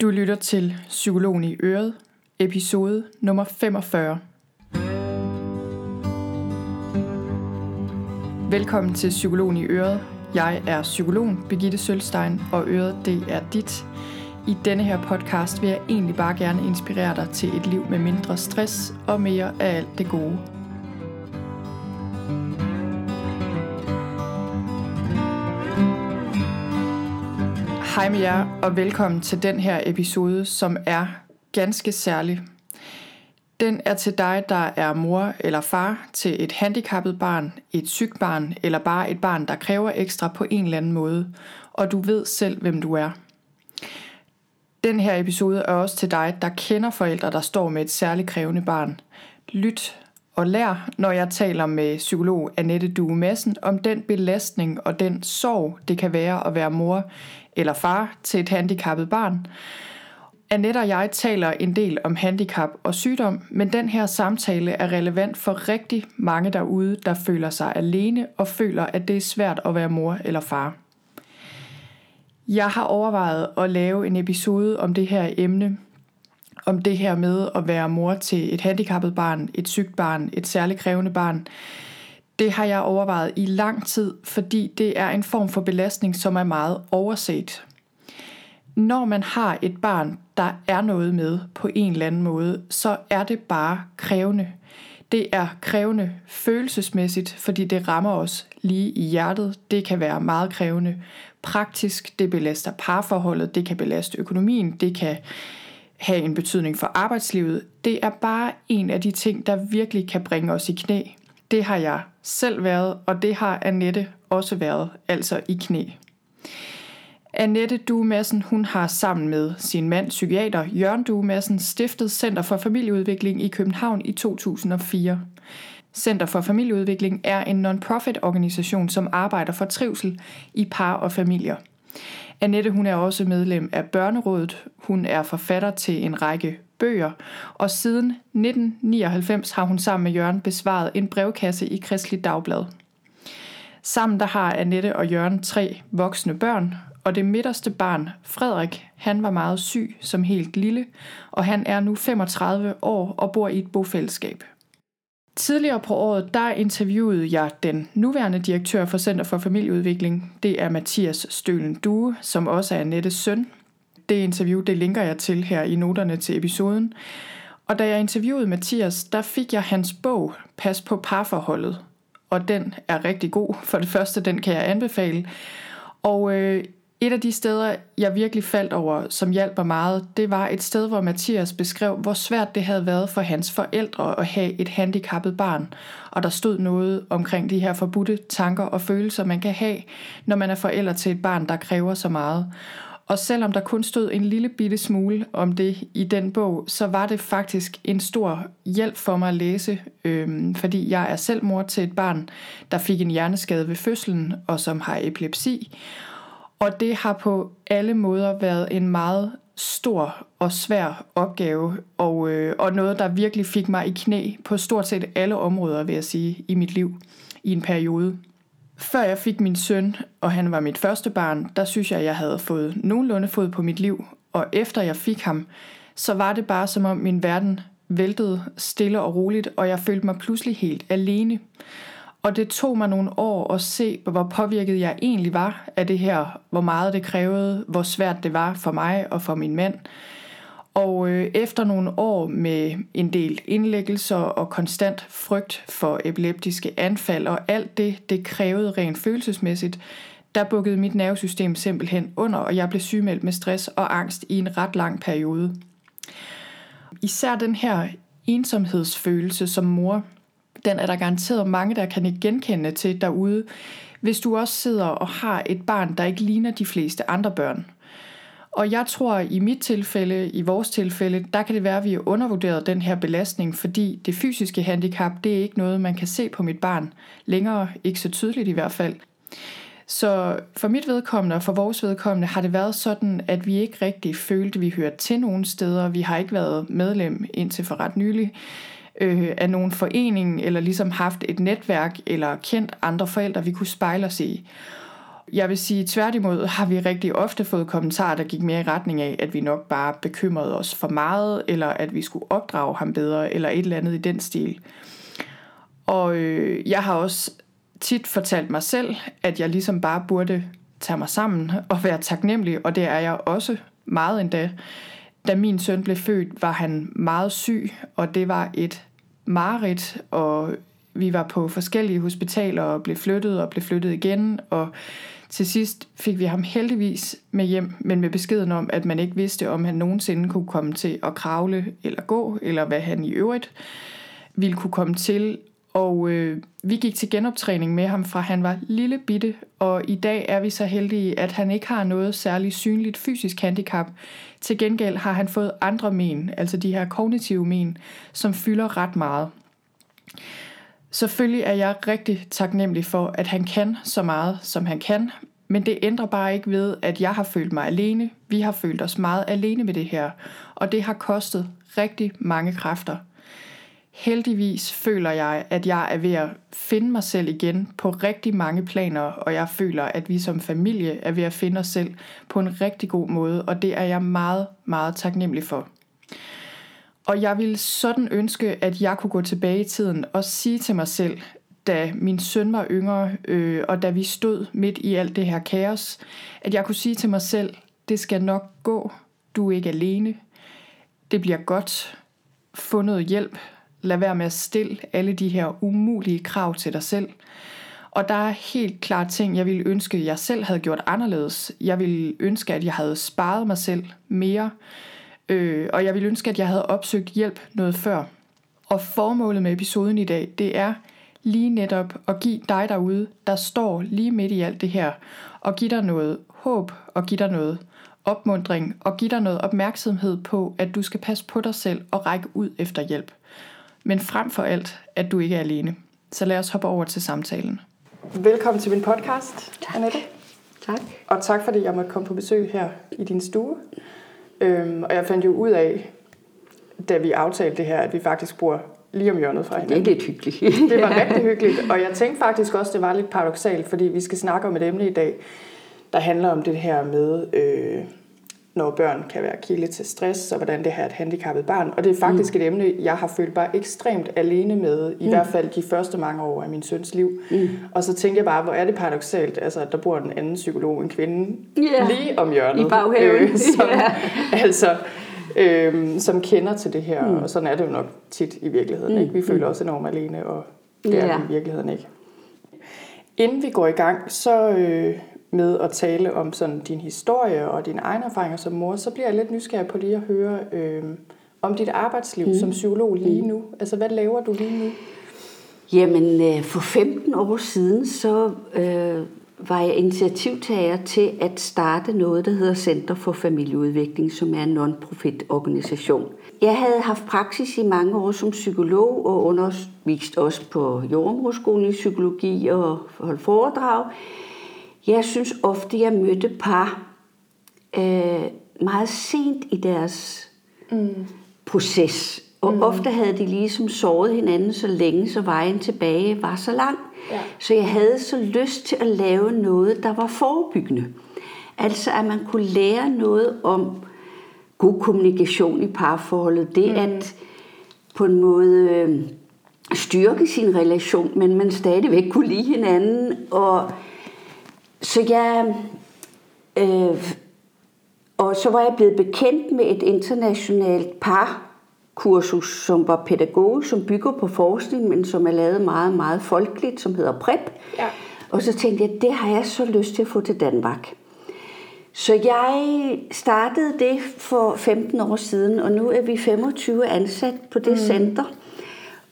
Du lytter til Psykologen i Øret, episode nummer 45. Velkommen til Psykologen i Øret. Jeg er psykologen Birgitte Sølstein, og Øret det er dit. I denne her podcast vil jeg egentlig bare gerne inspirere dig til et liv med mindre stress og mere af alt det gode. Hej med jer, og velkommen til den her episode, som er ganske særlig. Den er til dig, der er mor eller far til et handicappet barn, et sygt barn eller bare et barn, der kræver ekstra på en eller anden måde, og du ved selv, hvem du er. Den her episode er også til dig, der kender forældre, der står med et særligt krævende barn. Lyt og lær, når jeg taler med psykolog Annette Due Madsen om den belastning og den sorg, det kan være at være mor eller far til et handicappet barn. Annette og jeg taler en del om handicap og sygdom, men den her samtale er relevant for rigtig mange derude, der føler sig alene og føler, at det er svært at være mor eller far. Jeg har overvejet at lave en episode om det her emne, om det her med at være mor til et handicappet barn, et sygt barn, et særligt krævende barn. Det har jeg overvejet i lang tid, fordi det er en form for belastning, som er meget overset. Når man har et barn, der er noget med på en eller anden måde, så er det bare krævende. Det er krævende følelsesmæssigt, fordi det rammer os lige i hjertet. Det kan være meget krævende praktisk, det belaster parforholdet, det kan belaste økonomien, det kan have en betydning for arbejdslivet. Det er bare en af de ting, der virkelig kan bringe os i knæ. Det har jeg selv været, og det har Annette også været, altså i knæ. Annette Duemassen, hun har sammen med sin mand, psykiater Jørgen Duemassen, stiftet Center for Familieudvikling i København i 2004. Center for Familieudvikling er en non-profit organisation, som arbejder for trivsel i par og familier. Annette hun er også medlem af Børnerådet. Hun er forfatter til en række bøger, og siden 1999 har hun sammen med Jørgen besvaret en brevkasse i Kristelig Dagblad. Sammen der har Annette og Jørgen tre voksne børn, og det midterste barn, Frederik, han var meget syg som helt lille, og han er nu 35 år og bor i et bofællesskab. Tidligere på året, der interviewede jeg den nuværende direktør for Center for Familieudvikling. Det er Mathias Stølen Due, som også er Nettes søn. Det interview, det linker jeg til her i noterne til episoden. Og da jeg interviewede Mathias, der fik jeg hans bog, Pas på parforholdet. Og den er rigtig god. For det første, den kan jeg anbefale. Og øh, et af de steder, jeg virkelig faldt over, som hjalp mig meget, det var et sted, hvor Mathias beskrev, hvor svært det havde været for hans forældre at have et handicappet barn. Og der stod noget omkring de her forbudte tanker og følelser, man kan have, når man er forælder til et barn, der kræver så meget. Og selvom der kun stod en lille bitte smule om det i den bog, så var det faktisk en stor hjælp for mig at læse, øhm, fordi jeg er selv mor til et barn, der fik en hjerneskade ved fødslen og som har epilepsi. Og det har på alle måder været en meget stor og svær opgave, og, øh, og noget, der virkelig fik mig i knæ på stort set alle områder, vil jeg sige, i mit liv i en periode. Før jeg fik min søn, og han var mit første barn, der synes jeg, jeg havde fået nogenlunde fod på mit liv. Og efter jeg fik ham, så var det bare som om min verden væltede stille og roligt, og jeg følte mig pludselig helt alene. Og det tog mig nogle år at se, hvor påvirket jeg egentlig var af det her, hvor meget det krævede, hvor svært det var for mig og for min mand. Og øh, efter nogle år med en del indlæggelser og konstant frygt for epileptiske anfald og alt det, det krævede rent følelsesmæssigt, der bukkede mit nervesystem simpelthen under, og jeg blev sygemeldt med stress og angst i en ret lang periode. Især den her ensomhedsfølelse som mor, den er der garanteret mange, der kan genkende til derude, hvis du også sidder og har et barn, der ikke ligner de fleste andre børn. Og jeg tror, i mit tilfælde, i vores tilfælde, der kan det være, at vi har undervurderet den her belastning, fordi det fysiske handicap, det er ikke noget, man kan se på mit barn længere, ikke så tydeligt i hvert fald. Så for mit vedkommende og for vores vedkommende har det været sådan, at vi ikke rigtig følte, at vi hørte til nogen steder. Vi har ikke været medlem indtil for ret nylig øh, af nogen forening, eller ligesom haft et netværk, eller kendt andre forældre, vi kunne spejle os i. Jeg vil sige, tværtimod har vi rigtig ofte fået kommentarer, der gik mere i retning af, at vi nok bare bekymrede os for meget, eller at vi skulle opdrage ham bedre, eller et eller andet i den stil. Og øh, jeg har også tit fortalt mig selv, at jeg ligesom bare burde tage mig sammen og være taknemmelig, og det er jeg også meget endda. Da min søn blev født, var han meget syg, og det var et mareridt, og vi var på forskellige hospitaler og blev flyttet og blev flyttet igen, og til sidst fik vi ham heldigvis med hjem, men med beskeden om, at man ikke vidste, om han nogensinde kunne komme til at kravle eller gå, eller hvad han i øvrigt ville kunne komme til. Og øh, vi gik til genoptræning med ham fra han var lille bitte, og i dag er vi så heldige, at han ikke har noget særligt synligt fysisk handicap. Til gengæld har han fået andre men, altså de her kognitive men, som fylder ret meget. Selvfølgelig er jeg rigtig taknemmelig for, at han kan så meget, som han kan, men det ændrer bare ikke ved, at jeg har følt mig alene. Vi har følt os meget alene med det her, og det har kostet rigtig mange kræfter. Heldigvis føler jeg, at jeg er ved at finde mig selv igen på rigtig mange planer, og jeg føler, at vi som familie er ved at finde os selv på en rigtig god måde, og det er jeg meget, meget taknemmelig for. Og jeg ville sådan ønske, at jeg kunne gå tilbage i tiden og sige til mig selv, da min søn var yngre, øh, og da vi stod midt i alt det her kaos, at jeg kunne sige til mig selv, det skal nok gå, du er ikke alene, det bliver godt, få noget hjælp, lad være med at stille alle de her umulige krav til dig selv. Og der er helt klart ting, jeg ville ønske, at jeg selv havde gjort anderledes. Jeg ville ønske, at jeg havde sparet mig selv mere. Øh, og jeg ville ønske, at jeg havde opsøgt hjælp noget før. Og formålet med episoden i dag, det er lige netop at give dig derude, der står lige midt i alt det her, og give dig noget håb, og give dig noget opmundring, og give dig noget opmærksomhed på, at du skal passe på dig selv og række ud efter hjælp. Men frem for alt, at du ikke er alene. Så lad os hoppe over til samtalen. Velkommen til min podcast, tak. Annette. Tak. Og tak fordi jeg måtte komme på besøg her i din stue. Øhm, og jeg fandt jo ud af, da vi aftalte det her, at vi faktisk bor lige om hjørnet fra hinanden. Det er lidt hyggeligt. det var rigtig hyggeligt, og jeg tænkte faktisk også, det var lidt paradoxalt, fordi vi skal snakke om et emne i dag, der handler om det her med, øh, når børn kan være kilde til stress, og hvordan det her er et handicappet barn. Og det er faktisk mm. et emne, jeg har følt mig ekstremt alene med, i mm. hvert fald de første mange år af min søns liv. Mm. Og så tænkte jeg bare, hvor er det paradoxalt, altså, at der bor en anden psykolog, en kvinde, yeah. lige om hjørnet. I baghaven. Øh, som, yeah. altså, øh, som kender til det her, mm. og sådan er det jo nok tit i virkeligheden. Mm. Ikke? Vi føler mm. os enormt alene, og det yeah. er vi i virkeligheden ikke. Inden vi går i gang, så øh, med at tale om sådan din historie og dine egne erfaringer som mor, så bliver jeg lidt nysgerrig på lige at høre øh, om dit arbejdsliv mm. som psykolog lige mm. nu. Altså, hvad laver du lige nu? Jamen, øh, for 15 år siden, så øh, var jeg initiativtager til at starte noget, der hedder Center for Familieudvikling, som er en non-profit organisation. Jeg havde haft praksis i mange år som psykolog og undervist også på jordmorskolen i psykologi og holdt foredrag. Jeg synes ofte, jeg mødte par øh, meget sent i deres mm. proces. Og mm. ofte havde de ligesom såret hinanden så længe, så vejen tilbage var så lang. Ja. Så jeg havde så lyst til at lave noget, der var forebyggende. Altså at man kunne lære noget om god kommunikation i parforholdet. Det mm. at på en måde øh, styrke sin relation, men man stadigvæk kunne lide hinanden. Og så jeg... Øh, og så var jeg blevet bekendt med et internationalt par kursus, som var pædagog, som bygger på forskning, men som er lavet meget, meget folkeligt, som hedder PREP. Ja. Og så tænkte jeg, det har jeg så lyst til at få til Danmark. Så jeg startede det for 15 år siden, og nu er vi 25 ansat på det mm. center.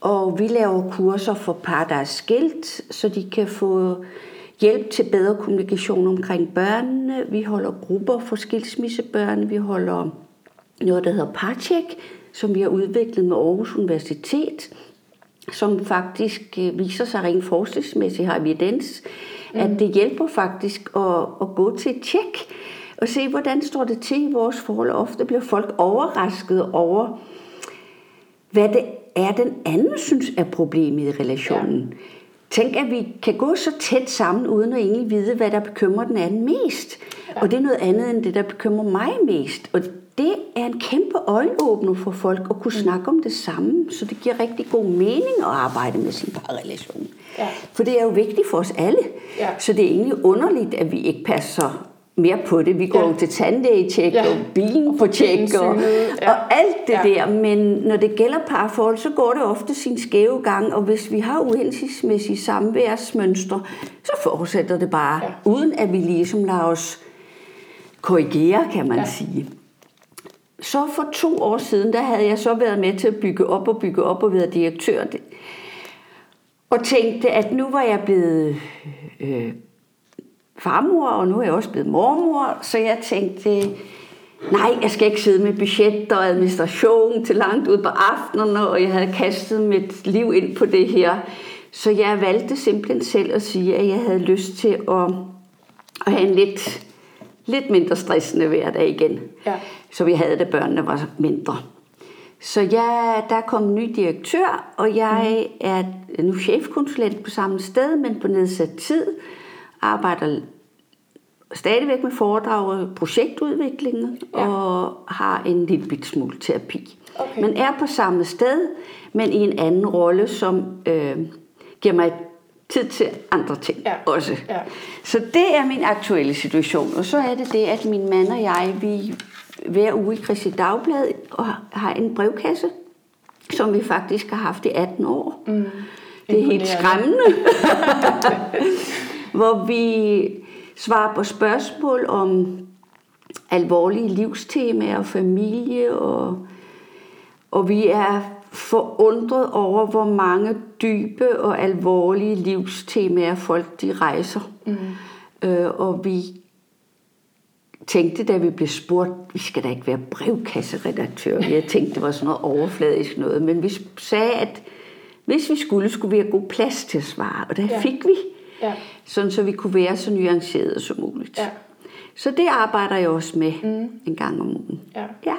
Og vi laver kurser for par, der er skilt, så de kan få hjælp til bedre kommunikation omkring børnene. Vi holder grupper for skilsmissebørn. Vi holder noget, der hedder Parcheck, som vi har udviklet med Aarhus Universitet, som faktisk øh, viser sig rent forskningsmæssigt har evidens, mm. at det hjælper faktisk at, at gå til et tjek og se, hvordan står det til i vores forhold. Ofte bliver folk overrasket over, hvad det er, den anden synes er problemet i relationen. Ja tænk, at vi kan gå så tæt sammen, uden at egentlig vide, hvad der bekymrer den anden mest. Ja. Og det er noget andet end det, der bekymrer mig mest. Og det er en kæmpe øjenåbner for folk at kunne mm. snakke om det samme, så det giver rigtig god mening at arbejde med sin parrelation. Ja. For det er jo vigtigt for os alle. Ja. Så det er egentlig underligt, at vi ikke passer mere på det. Vi går ja. til tandlægetjek ja. og bilen på tjek og, ja. og alt det ja. der. Men når det gælder parforhold, så går det ofte sin skæve gang, og hvis vi har uhensigtsmæssige samværsmønstre, så fortsætter det bare, ja. uden at vi ligesom lader os korrigere, kan man ja. sige. Så for to år siden, der havde jeg så været med til at bygge op og bygge op og været direktør. Og tænkte, at nu var jeg blevet øh, farmor, og nu er jeg også blevet mormor, så jeg tænkte, nej, jeg skal ikke sidde med budget og administration til langt ud på aftenerne, og jeg havde kastet mit liv ind på det her. Så jeg valgte simpelthen selv at sige, at jeg havde lyst til at, at have en lidt, lidt mindre stressende hverdag igen. Ja. Så vi havde det, børnene var mindre. Så jeg, der kom en ny direktør, og jeg mm. er nu chefkonsulent på samme sted, men på nedsat tid arbejder stadigvæk med foredrag og projektudviklingen ja. og har en lille bit smule terapi. Okay. Man er på samme sted, men i en anden rolle, som øh, giver mig tid til andre ting ja. også. Ja. Så det er min aktuelle situation. Og så er det det, at min mand og jeg, vi hver uge i Christi Dagblad og har en brevkasse, som vi faktisk har haft i 18 år. Mm. Det er helt skræmmende. hvor vi svarer på spørgsmål om alvorlige livstemaer og familie, og, og vi er forundret over, hvor mange dybe og alvorlige livstemaer folk de rejser. Mm. Øh, og vi tænkte, da vi blev spurgt, vi skal da ikke være brevkasseredaktør. Jeg tænkte, det var sådan noget overfladisk noget. Men vi sagde, at hvis vi skulle, skulle vi have god plads til at svare. Og det ja. fik vi. Ja. Sådan så vi kunne være så nuancerede som muligt. Ja. Så det arbejder jeg også med mm. en gang om ugen. Ja. ja.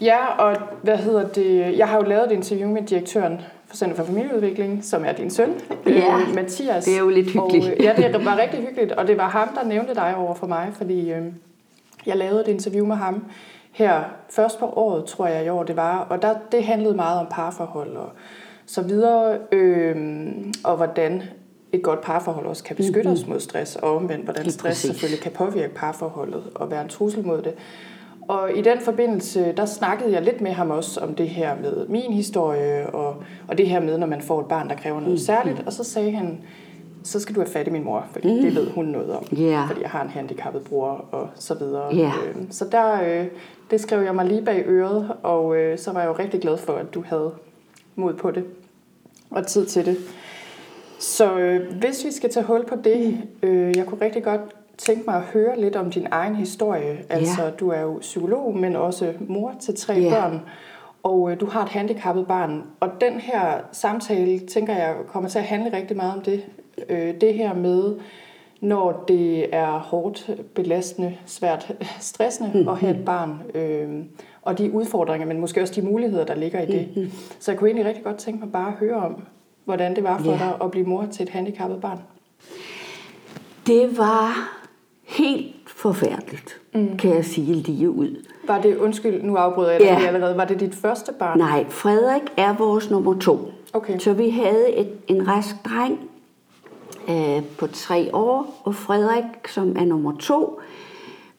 Ja, og hvad hedder det? Jeg har jo lavet et interview med direktøren for Center for Familieudvikling, som er din søn, ja, øh, Mathias. det er jo lidt hyggeligt. Og, øh, ja, det var rigtig hyggeligt, og det var ham, der nævnte dig over for mig, fordi øh, jeg lavede et interview med ham her først på året, tror jeg i år det var, og der, det handlede meget om parforhold og så videre, øh, og hvordan et godt parforhold også kan beskytte mm-hmm. os mod stress, og omvendt, hvordan stress præcis. selvfølgelig kan påvirke parforholdet og være en trussel mod det. Og i den forbindelse, der snakkede jeg lidt med ham også om det her med min historie, og, og det her med, når man får et barn, der kræver noget mm. særligt. Og så sagde han, så skal du have fat i min mor, fordi mm. det ved hun noget om. Yeah. Fordi jeg har en handicappet bror, og så videre. Yeah. Så der, øh, det skrev jeg mig lige bag øret, og øh, så var jeg jo rigtig glad for, at du havde mod på det, og tid til det. Så øh, hvis vi skal tage hul på det, øh, jeg kunne rigtig godt tænke mig at høre lidt om din egen historie. Altså, ja. du er jo psykolog, men også mor til tre ja. børn, og øh, du har et handicappet barn. Og den her samtale, tænker jeg, kommer til at handle rigtig meget om det. Øh, det her med, når det er hårdt, belastende, svært stressende mm-hmm. at have et barn. Øh, og de udfordringer, men måske også de muligheder, der ligger i det. Mm-hmm. Så jeg kunne egentlig rigtig godt tænke mig bare at høre om, hvordan det var for ja. dig at blive mor til et handicappet barn. Det var helt forfærdeligt, mm. kan jeg sige lige ud. Var det, undskyld, nu afbryder jeg dig ja. allerede, var det dit første barn? Nej, Frederik er vores nummer to. Okay. Så vi havde et, en rask dreng øh, på tre år, og Frederik, som er nummer to,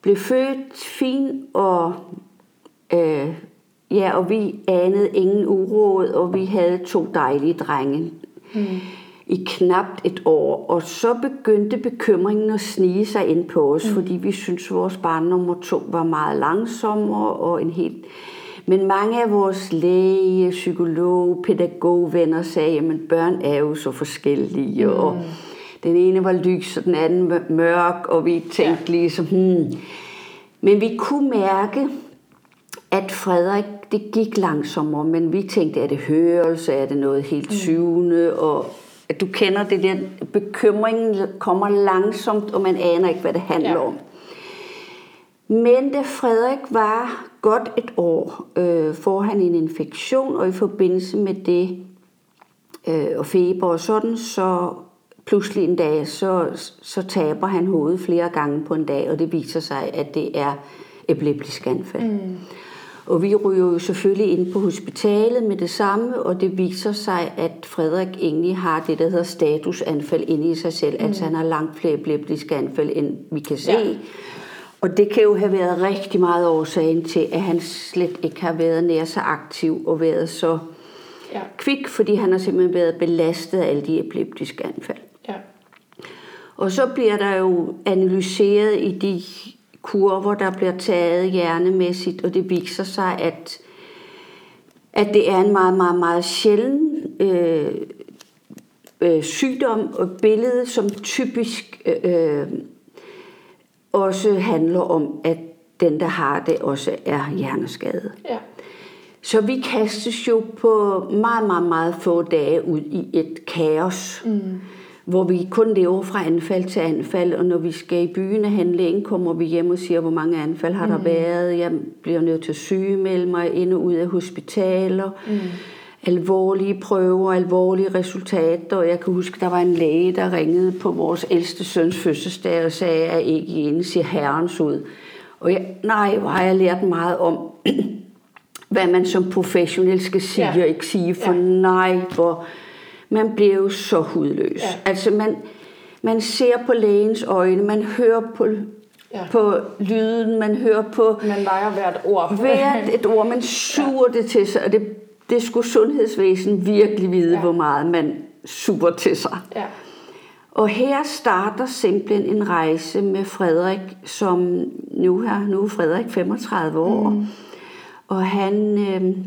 blev født fin og øh, ja, og vi anede ingen uråd, og vi havde to dejlige drenge. Mm i knapt et år, og så begyndte bekymringen at snige sig ind på os, mm. fordi vi syntes, vores barn nummer to var meget langsommere og en helt... Men mange af vores læge, psykolog, pædagogvenner sagde, at børn er jo så forskellige, mm. og den ene var lys, og den anden mørk, og vi tænkte ja. ligesom, hmm. Men vi kunne mærke, at Frederik, det gik langsommere, men vi tænkte, er det hørelse, er det noget helt mm. syvende, og at du kender det der, bekymringen kommer langsomt, og man aner ikke, hvad det handler ja. om. Men da Frederik var godt et år, øh, får han en infektion, og i forbindelse med det øh, og feber og sådan, så pludselig en dag, så, så taber han hovedet flere gange på en dag, og det viser sig, at det er epileptisk anfald. Mm. Og vi ryger jo selvfølgelig ind på hospitalet med det samme, og det viser sig, at Frederik egentlig har det, der hedder statusanfald inde i sig selv. Mm. Altså han har langt flere epileptiske anfald, end vi kan se. Ja. Og det kan jo have været rigtig meget årsagen til, at han slet ikke har været nær så aktiv og været så ja. kvik, fordi han har simpelthen været belastet af alle de epileptiske anfald. Ja. Og så bliver der jo analyseret i de kurver, der bliver taget hjernemæssigt, og det viser sig, at, at det er en meget, meget, meget sjælden øh, øh, sygdom og billede, som typisk øh, også handler om, at den, der har det, også er hjerneskadet. Ja. Så vi kastes jo på meget, meget, meget få dage ud i et kaos. Mm hvor vi kun lever fra anfald til anfald, og når vi skal i byen og handle ind, kommer vi hjem og siger, hvor mange anfald har mm. der været. Jeg bliver nødt til at sygemelde mig ind og ud af hospitaler. Mm. Alvorlige prøver, alvorlige resultater. Og jeg kan huske, der var en læge, der ringede på vores ældste søns fødselsdag og sagde, at ikke en ser herrens ud. Og jeg, nej, hvor har jeg lært meget om, hvad man som professionel skal sige ja. og ikke sige. For ja. nej, hvor man bliver jo så hudløs. Ja. Altså man, man ser på lægens øjne, man hører på, ja. på lyden, man hører på... Man vejer hvert ord. Hvert et ord, man suger ja. det til sig, og det, det skulle sundhedsvæsen virkelig vide, ja. hvor meget man suger til sig. Ja. Og her starter simpelthen en rejse med Frederik, som nu, her, nu er Frederik 35 år, mm. og han... Øh,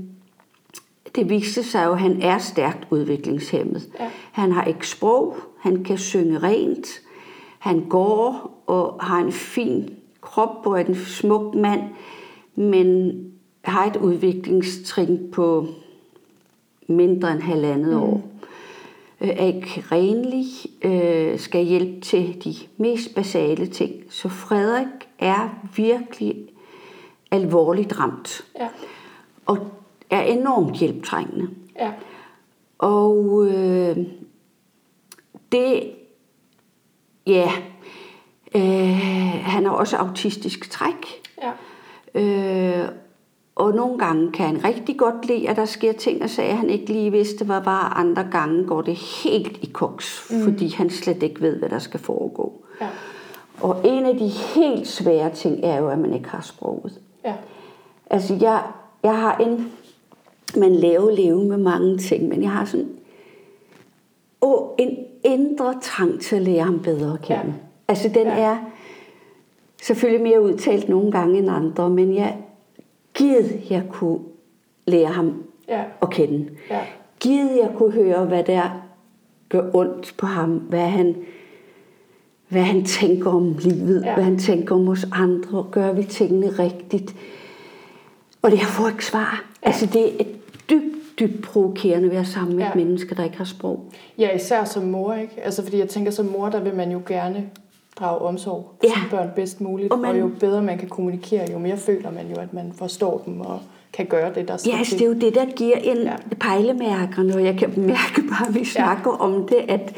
det viste sig jo, at han er stærkt udviklingshemmet. Ja. Han har ikke sprog, han kan synge rent, han går og har en fin krop og er en smuk mand, men har et udviklingstrin på mindre end halvandet mm. år. Øh, er ikke renlig, øh, skal hjælpe til de mest basale ting. Så Frederik er virkelig alvorligt ramt. Ja. Og er enormt hjælptrængende. Ja. Og øh, det, ja, øh, han har også autistisk træk. Ja. Øh, og nogle gange kan han rigtig godt lide, at der sker ting og sager, han ikke lige vidste, hvad var. Andre gange går det helt i koks, mm. fordi han slet ikke ved, hvad der skal foregå. Ja. Og en af de helt svære ting er jo, at man ikke har sproget. Ja. Altså, jeg, jeg har en man laver leve med mange ting, men jeg har sådan åh, en indre trang til at lære ham bedre at kende. Ja. Altså den ja. er selvfølgelig mere udtalt nogle gange end andre, men jeg givet jeg kunne lære ham ja. at kende. Ja. Givet jeg kunne høre, hvad der gør ondt på ham, hvad han, hvad han tænker om livet, ja. hvad han tænker om os andre, gør vi tingene rigtigt. Og det har fået ikke svar. Altså det dybt, dybt provokerende at være sammen med ja. et menneske, der ikke har sprog. Ja, især som mor, ikke? Altså, fordi jeg tænker, som mor, der vil man jo gerne drage omsorg for ja. sine børn bedst muligt. Og, man, og jo bedre man kan kommunikere, jo mere føler man jo, at man forstår dem og kan gøre det, der skal Ja, altså, det er jo det, der giver en ja. pejlemærker, når jeg kan mærke bare, at vi snakker ja. om det, at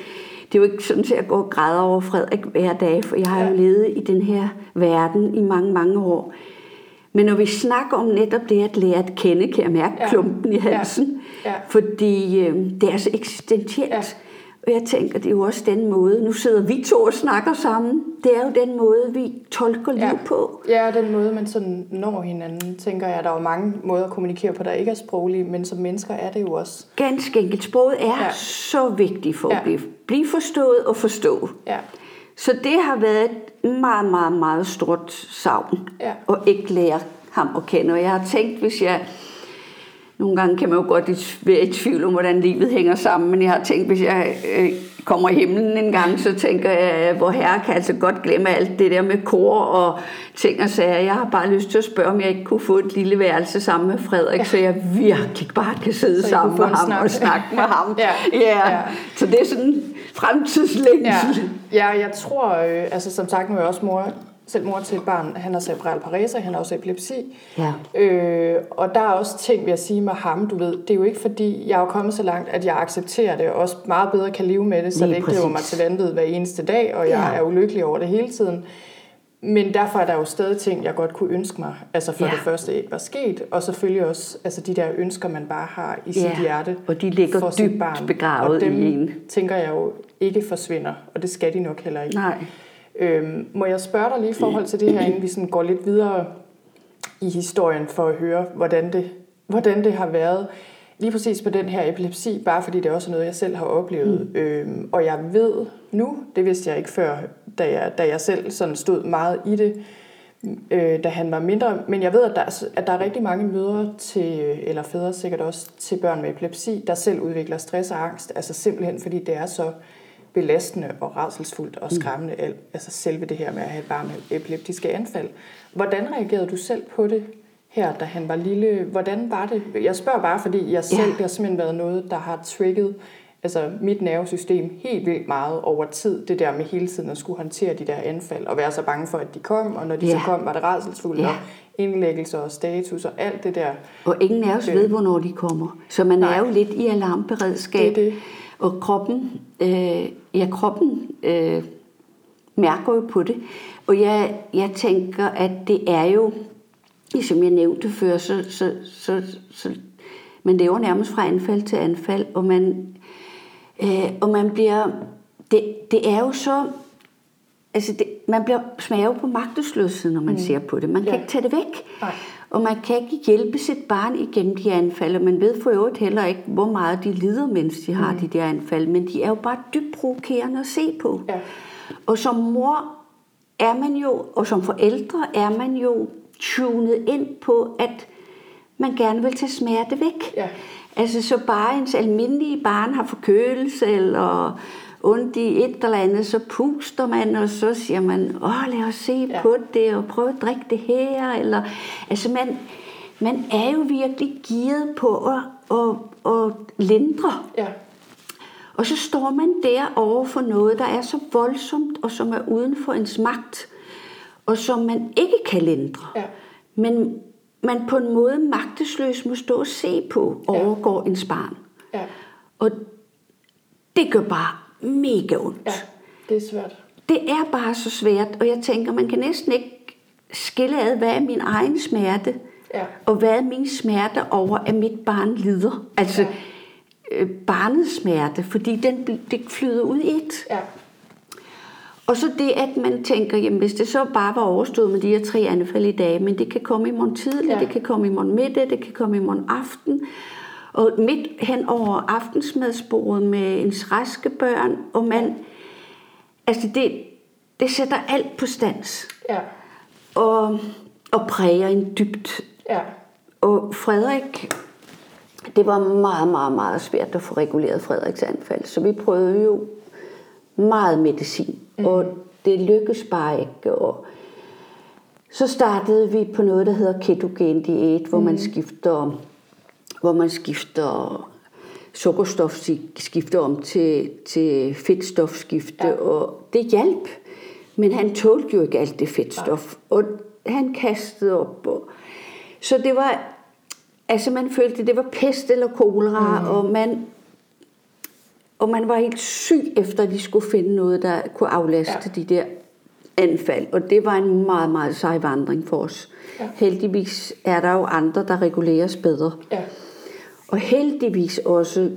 det er jo ikke sådan, at jeg går og græder over Frederik hver dag, for jeg har ja. jo levet i den her verden i mange, mange år. Men når vi snakker om netop det at lære at kende, kan jeg mærke ja. klumpen i halsen. Ja. Ja. Fordi øh, det er så eksistentielt. Ja. Og jeg tænker, det er jo også den måde, nu sidder vi to og snakker sammen, det er jo den måde, vi tolker liv ja. på. Ja, den måde, man sådan når hinanden, tænker jeg. Der er jo mange måder at kommunikere på, der ikke er sproglige, men som mennesker er det jo også. Ganske enkelt. Sproget er ja. så vigtigt for ja. at blive, blive forstået og forstå. Ja. Så det har været et meget, meget, meget stort savn ja. at ikke lære ham at kende. Og jeg har tænkt, hvis jeg... Nogle gange kan man jo godt være i tvivl om, hvordan livet hænger sammen, men jeg har tænkt, hvis jeg øh, kommer i himlen en gang, så tænker jeg, hvor herre kan altså godt glemme alt det der med kor og ting og sager. Jeg har bare lyst til at spørge, om jeg ikke kunne få et lille værelse sammen med Frederik, ja. så jeg virkelig bare kan sidde så sammen med ham snak. og snakke med ham. ja. Ja. ja. Så det er sådan fremtidslængsel. Ja. ja, jeg tror, øh, altså som sagt, nu er jeg også mor selv mor til et barn, han har cerebral parese, han har også epilepsi. Ja. Øh, og der er også ting, vil jeg sige med ham, du ved, det er jo ikke fordi, jeg er jo kommet så langt, at jeg accepterer det, og også meget bedre kan leve med det, så Lige det ikke driver mig til vanvid hver eneste dag, og jeg Ja. er ulykkelig over det hele tiden. Men derfor er der jo stadig ting, jeg godt kunne ønske mig. Altså for Ja. det første ikke var sket, og selvfølgelig også altså de der ønsker, man bare har i sit Ja, hjerte. og de ligger for sit dybt barn. begravet og dem i en. tænker jeg jo ikke forsvinder, og det skal de nok heller ikke. Nej. Øhm, må jeg spørge dig lige i forhold til det her, inden vi sådan går lidt videre i historien, for at høre, hvordan det, hvordan det har været lige præcis på den her epilepsi, bare fordi det også er noget, jeg selv har oplevet. Mm. Øhm, og jeg ved nu, det vidste jeg ikke før, da jeg, da jeg selv sådan stod meget i det, øh, da han var mindre. Men jeg ved, at der, er- at der er rigtig mange mødre til, øh, eller fædre sikkert også til børn med epilepsi, der selv udvikler stress og angst. Altså simpelthen fordi det er så belastende og rædselsfuldt og skræmmende, mm. altså selve det her med at have et barn med epileptiske anfald. Hvordan reagerede du selv på det her, da han var lille? Hvordan var det? Jeg spørger bare, fordi jeg selv, Ja. det har simpelthen været noget, der har trigget altså mit nervesystem helt vildt meget over tid. Det der med hele tiden at skulle håndtere de der anfald og være så bange for, at de kom, og når de Ja. så kom, var det rædselsfuldt, Ja. og indlæggelser og status og alt det der. Og ingen af os Øh. ved, hvornår de kommer. Så man Nej. er jo lidt i alarmberedskab. Det er det. Og kroppen, øh, ja, kroppen øh, mærker jo på det. Og jeg, jeg tænker, at det er jo, som jeg nævnte før, så, så, så, så man lever nærmest fra anfald til anfald, og man, øh, og man bliver, det, det er jo så, altså det, man bliver smager på magtesløshed, når man mm. ser på det. Man kan Ja. ikke tage det væk. Nej. Og man kan ikke hjælpe sit barn igennem de anfald, og man ved for øvrigt heller ikke, hvor meget de lider, mens de har mm. de der anfald. Men de er jo bare dybt provokerende at se på. Ja. Og som mor er man jo, og som forældre er man jo tunet ind på, at man gerne vil tage smerte væk. Ja. Altså så bare ens almindelige barn har forkølelse eller ondt i et eller andet, så puster man, og så siger man, åh lad os se Ja. ja. på det, og prøve at drikke det her. Eller, altså man, man er jo virkelig gearet på at, at, at lindre. Ja. Og så står man der over for noget, der er så voldsomt, og som er uden for ens magt, og som man ikke kan lindre. Ja. Men man på en måde magtesløs må stå og se på, Ja. overgår ens barn. Ja. Og det gør bare mega ondt. ja. Det er svært. Det er bare så svært, og jeg tænker, man kan næsten ikke skille ad, hvad er min egen smerte, Ja. og hvad er min smerte over, at mit barn lider. Altså Ja. øh, barnets smerte, fordi den, det flyder ud i et. Ja. Og så det, at man tænker, jamen hvis det så bare var overstået med de her tre anfald i dag, men det kan komme i morgen tidlig, ja. det kan komme i morgen middag, det kan komme i morgen aften. Og midt hen over aftensmadsbordet med ens raske børn, og man, altså det, det sætter alt på stands Ja. og, og præger en dybt. Ja. Og Frederik, det var meget, meget, meget svært at få reguleret Frederiks anfald, så vi prøvede jo meget medicin, mm. og det lykkedes bare ikke. Og så startede vi på noget, der hedder ketogen diæt, hvor mm. man skifter, hvor man skifter sukkerstof skifter om til, til fedtstofskifte, Ja. og det hjalp. Men han tålte jo ikke alt det fedtstof, og han kastede op. Og, så det var, altså man følte, det var pest eller kolera, mm. og man, og man var helt syg efter, at de skulle finde noget, der kunne aflaste Ja. de der anfald. Og det var en meget, meget sej vandring for os. Ja. Heldigvis er der jo andre, der reguleres bedre. Ja. Og heldigvis også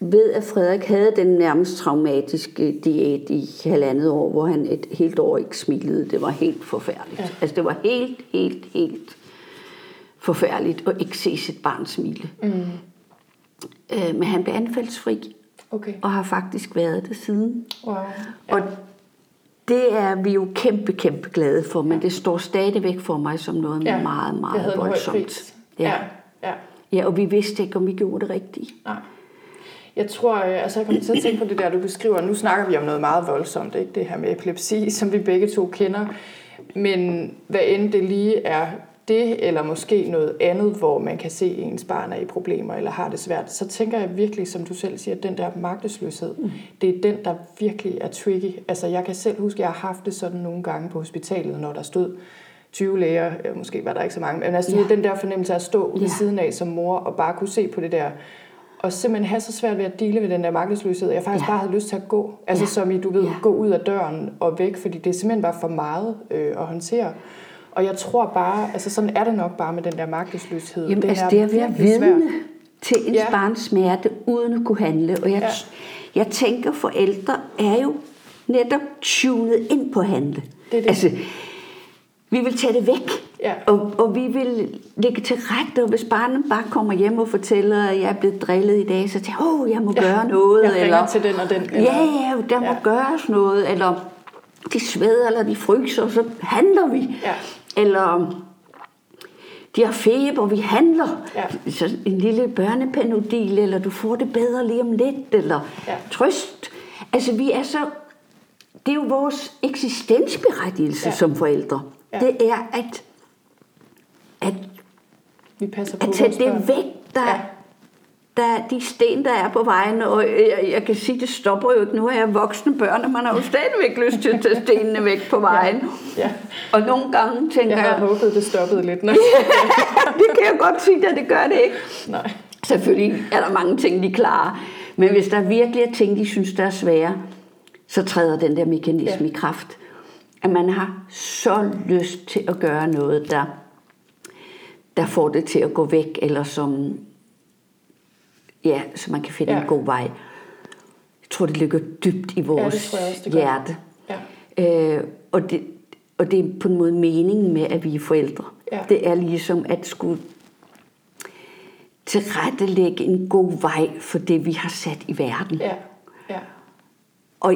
ved, at Frederik havde den nærmest traumatiske diæt i halvandet år, hvor han et helt år ikke smilede. Det var helt forfærdeligt. Ja. Ja. Altså det var helt, helt, helt forfærdeligt at ikke se sit barn smile. Mm. Øh, men han blev anfaldsfri Okay. og har faktisk været det siden. Wow. Ja. Og det er vi jo kæmpe, kæmpe glade for, men det står stadigvæk for mig som noget Ja. ja. meget, meget voldsomt. pris. Ja. ja. Ja, og vi vidste ikke, om vi gjorde det rigtigt. Nej. Jeg tror, øh, altså jeg kommer til at tænke på det der, du beskriver. Nu snakker vi om noget meget voldsomt, ikke? det her med epilepsi, som vi begge to kender. Men hvad end det lige er det, eller måske noget andet, hvor man kan se, at ens barn er i problemer, eller har det svært, så tænker jeg virkelig, som du selv siger, at den der magtesløshed, mm. det er den, der virkelig er tricky. Altså jeg kan selv huske, at jeg har haft det sådan nogle gange på hospitalet, når der stod 20 læger, måske var der ikke så mange, men altså ja. den der fornemmelse af at stå ja. ved siden af som mor, og bare kunne se på det der, og simpelthen have så svært ved at dele ved den der magtesløshed, jeg faktisk ja. bare havde lyst til at gå. Altså ja. som i, du ved, ja. gå ud af døren og væk, fordi det simpelthen var for meget øh, at håndtere. Og jeg tror bare, altså sådan er det nok bare med den der magtesløshed. Jamen, det altså det er at være vidne til ens ja. barns smerte, uden at kunne handle. Og jeg, ja. jeg tænker, forældre er jo netop tunet ind på at handle. Det er det. Altså, vi vil tage det væk. Ja. Og, og vi vil lægge til rette, og hvis barnet bare kommer hjem og fortæller, at jeg er blevet drillet i dag, så tænker jeg, åh, jeg må ja. gøre noget. Jeg eller, til den og den. Eller, ja, ja, der må ja. gøres noget. Eller de sveder, eller de fryser, så handler vi. Ja. Eller de har feber, vi handler. Ja. Så en lille børnepanodil, eller du får det bedre lige om lidt, eller ja. trøst. Altså vi er så, det er jo vores eksistensberettigelse ja. som forældre. Ja. Det er at, at, vi passer på at tage det væk, der, ja. der de sten, der er på vejen, og jeg, jeg kan sige, det stopper jo ikke. Nu er jeg voksne børn, og man har jo stadigvæk lyst til at tage stenene væk på vejen. Ja. Ja. Og nogle gange tænker jeg... Jeg har håbet, det stoppede lidt. Når... det kan jeg godt sige, at det gør det ikke. Nej. Selvfølgelig er der mange ting, de klarer. Men hvis der virkelig er ting, de synes, der er svære, så træder den der mekanisme ja. i kraft at man har så lyst til at gøre noget, der, der får det til at gå væk, eller som, ja, så man kan finde ja. en god vej. Jeg tror, det ligger dybt i vores ja, det også, det hjerte. Ja. Øh, og, det, og det er på en måde meningen med, at vi er forældre. Ja. Det er ligesom at skulle tilrettelægge en god vej for det, vi har sat i verden. Ja. Ja. Og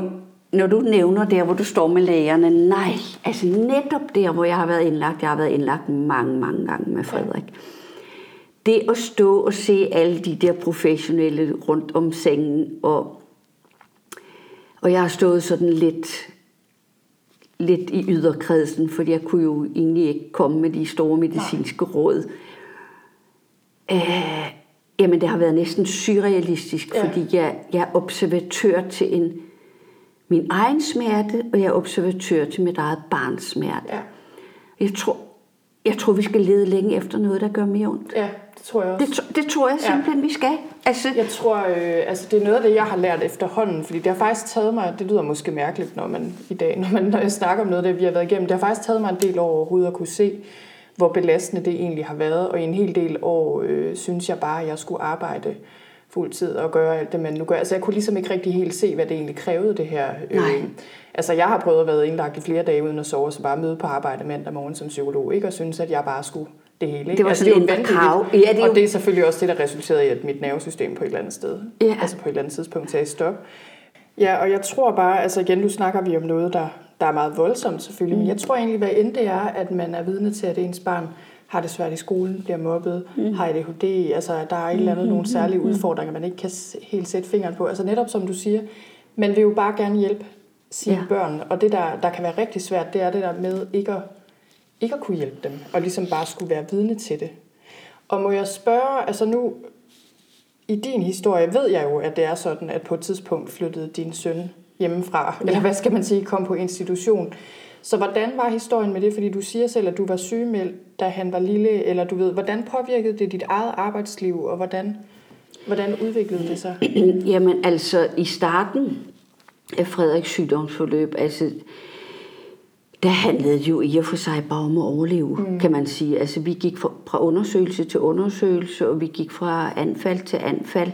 når du nævner der, hvor du står med lægerne, nej, altså netop der, hvor jeg har været indlagt, jeg har været indlagt mange, mange gange med Frederik. Det at stå og se alle de der professionelle rundt om sengen, og, og jeg har stået sådan lidt, lidt i yderkredsen, for jeg kunne jo egentlig ikke komme med de store medicinske nej. råd. Æh, jamen det har været næsten surrealistisk, ja. fordi jeg, jeg er observatør til en min egen smerte, og jeg er observatør til mit eget barns smerte. Ja. Jeg tror, jeg tror, vi skal lede længe efter noget, der gør mere ondt. Ja, det tror jeg også. Det, det tror jeg simpelthen, ja. vi skal. Altså, jeg tror, øh, altså det er noget af det, jeg har lært efterhånden, fordi det har faktisk taget mig, det lyder måske mærkeligt, når man i dag, når, man, når jeg snakker om noget, det vi har været igennem, det har faktisk taget mig en del år overhovedet at kunne se, hvor belastende det egentlig har været, og i en hel del år øh, synes jeg bare, at jeg skulle arbejde fuld tid og gøre alt det, man nu gør. Altså jeg kunne ligesom ikke rigtig helt se, hvad det egentlig krævede det her. Nej. Øh, altså jeg har prøvet at være indlagt i flere dage uden at sove, så bare møde på arbejde mandag morgen som psykolog, ikke? og synes, at jeg bare skulle det hele. Ikke? Det var altså, sådan det en krav. Ja, det jo... Og det er selvfølgelig også det, der resulterede i, at mit nervesystem på et eller andet sted, ja. altså på et eller andet tidspunkt, sagde stop. Ja, og jeg tror bare, altså igen, nu snakker vi om noget, der, der er meget voldsomt selvfølgelig, mm. men jeg tror egentlig, hvad end det er, at man er vidne til, at ens barn har det svært i skolen, bliver mobbet, mm. har ADHD, altså der er et eller andet, mm. nogle særlige mm. udfordringer, man ikke kan helt sætte fingeren på. Altså netop som du siger, man vil jo bare gerne hjælpe sine ja. børn, og det der, der kan være rigtig svært, det er det der med ikke at, ikke at kunne hjælpe dem, og ligesom bare skulle være vidne til det. Og må jeg spørge, altså nu, i din historie ved jeg jo, at det er sådan, at på et tidspunkt flyttede din søn hjemmefra, ja. eller hvad skal man sige, kom på institution. Så hvordan var historien med det? Fordi du siger selv, at du var sygemeldt, da han var lille, eller du ved, hvordan påvirkede det dit eget arbejdsliv, og hvordan, hvordan udviklede det sig? Jamen altså, i starten af Frederiks sygdomsforløb, altså, der handlede det jo i og for sig bare om at overleve, mm. kan man sige. Altså, vi gik fra, undersøgelse til undersøgelse, og vi gik fra anfald til anfald,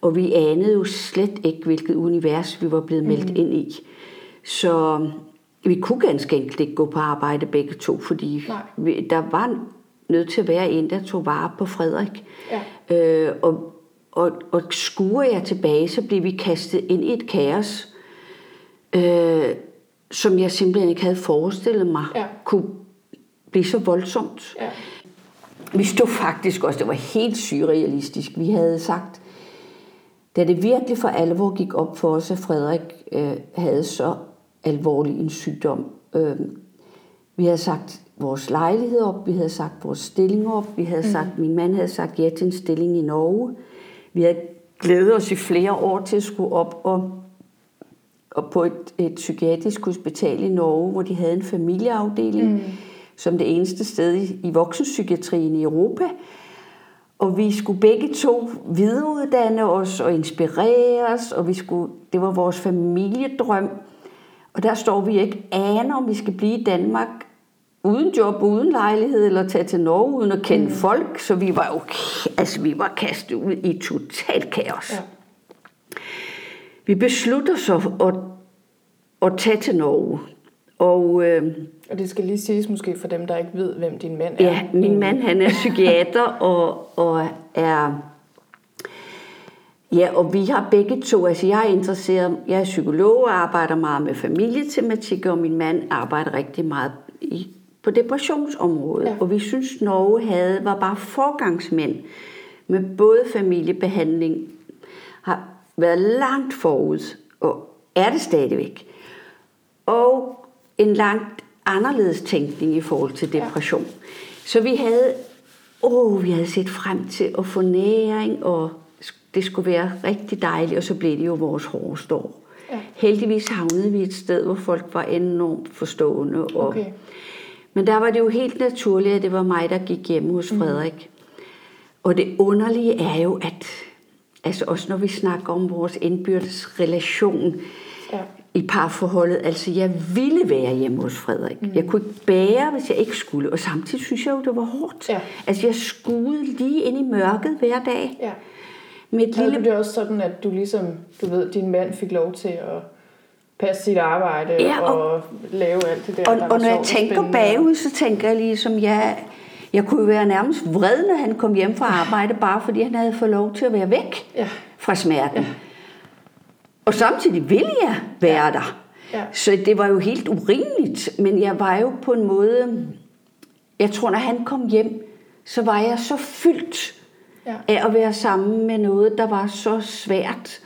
og vi anede jo slet ikke, hvilket univers vi var blevet meldt mm. ind i. Så vi kunne ganske enkelt ikke gå på arbejde begge to, fordi vi, der var nødt til at være en, der tog vare på Frederik. Ja. Øh, og, og, og skuer jeg tilbage, så blev vi kastet ind i et kaos, øh, som jeg simpelthen ikke havde forestillet mig ja. kunne blive så voldsomt. Ja. Vi stod faktisk også, det var helt surrealistisk. Vi havde sagt, da det virkelig for alvor gik op for os, at Frederik øh, havde så alvorlig en sygdom. Øh, vi havde sagt, vores lejlighed op, vi havde sagt vores stilling op, vi havde sagt, mm. min mand havde sagt ja til en stilling i Norge. Vi havde glædet os i flere år til at skulle op og, og på et, et psykiatrisk hospital i Norge, hvor de havde en familieafdeling, mm. som det eneste sted i, i voksenpsykiatrien i Europa. Og vi skulle begge to videreuddanne os og inspirere os, og vi skulle, det var vores familiedrøm. Og der står vi ikke aner, om vi skal blive i Danmark uden job, uden lejlighed, eller tage til Norge uden at kende mm. folk. Så vi var jo altså, vi var kastet ud i total kaos. Ja. Vi beslutter så at, at tage til Norge. Og, øh, og det skal lige siges måske for dem, der ikke ved, hvem din mand er. Ja, min mand han er psykiater og, og er... Ja, og vi har begge to, altså jeg er interesseret, jeg er psykolog og arbejder meget med familietematik, og min mand arbejder rigtig meget i, på depressionsområdet. Ja. Og vi synes, Norge havde, var bare forgangsmænd med både familiebehandling, har været langt forud, og er det stadigvæk. Og en langt anderledes tænkning i forhold til depression. Ja. Så vi havde, åh, vi havde set frem til at få næring, og det skulle være rigtig dejligt, og så blev det jo vores hårdeste år. Ja. Heldigvis havnede vi et sted, hvor folk var enormt forstående. Og, okay. Men der var det jo helt naturligt, at det var mig, der gik hjem hos mm. Frederik. Mm. Og det underlige er jo, at altså også når vi snakker om vores indbyrdes relation, ja i parforholdet. Altså, jeg ville være hjemme hos Frederik. Mm. Jeg kunne ikke bære, hvis jeg ikke skulle. Og samtidig synes jeg jo, det var hårdt. Ja. Altså, jeg skuede lige ind i mørket hver dag. Ja. Et lille... det også sådan, at du ligesom, du ved, din mand fik lov til at passe sit arbejde ja, og, og lave alt det der, og, der Og når jeg tænker bagud, så tænker jeg ligesom, jeg, jeg kunne være nærmest vred, når han kom hjem fra arbejde, bare fordi han havde fået lov til at være væk ja. fra smerten. Ja. Og samtidig ville jeg være ja. der. Ja. Så det var jo helt urimeligt. Men jeg var jo på en måde... Jeg tror, når han kom hjem, så var jeg så fyldt ja. af at være sammen med noget, der var så svært.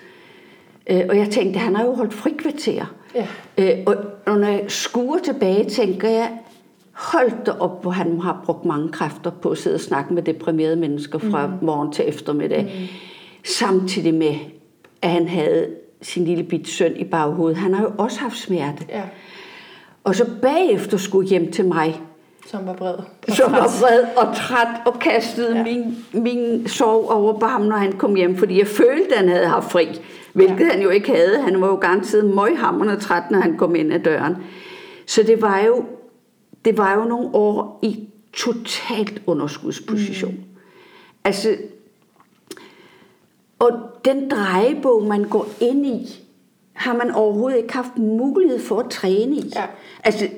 Øh, og jeg tænkte, han har jo holdt frikvarter. Ja. Øh, og, og når jeg skuer tilbage, tænker jeg, hold da op, hvor han har brugt mange kræfter på at sidde og snakke med deprimerede mennesker fra mm. morgen til eftermiddag. Mm. Samtidig med, at han havde sin lille bit søn i baghovedet. Han har jo også haft smerte. Ja. Og så bagefter skulle hjem til mig. Som var bred. Som var bred og træt og kastede ja. min, min sorg over på ham, når han kom hjem. Fordi jeg følte, at han havde haft fri. Hvilket ja. han jo ikke havde. Han var jo garanteret møghamrende træt, når han kom ind ad døren. Så det var jo, det var jo nogle år i totalt underskudsposition. Mm. Altså, og den drejebog, man går ind i, har man overhovedet ikke haft mulighed for at træne i. Ja. Altså,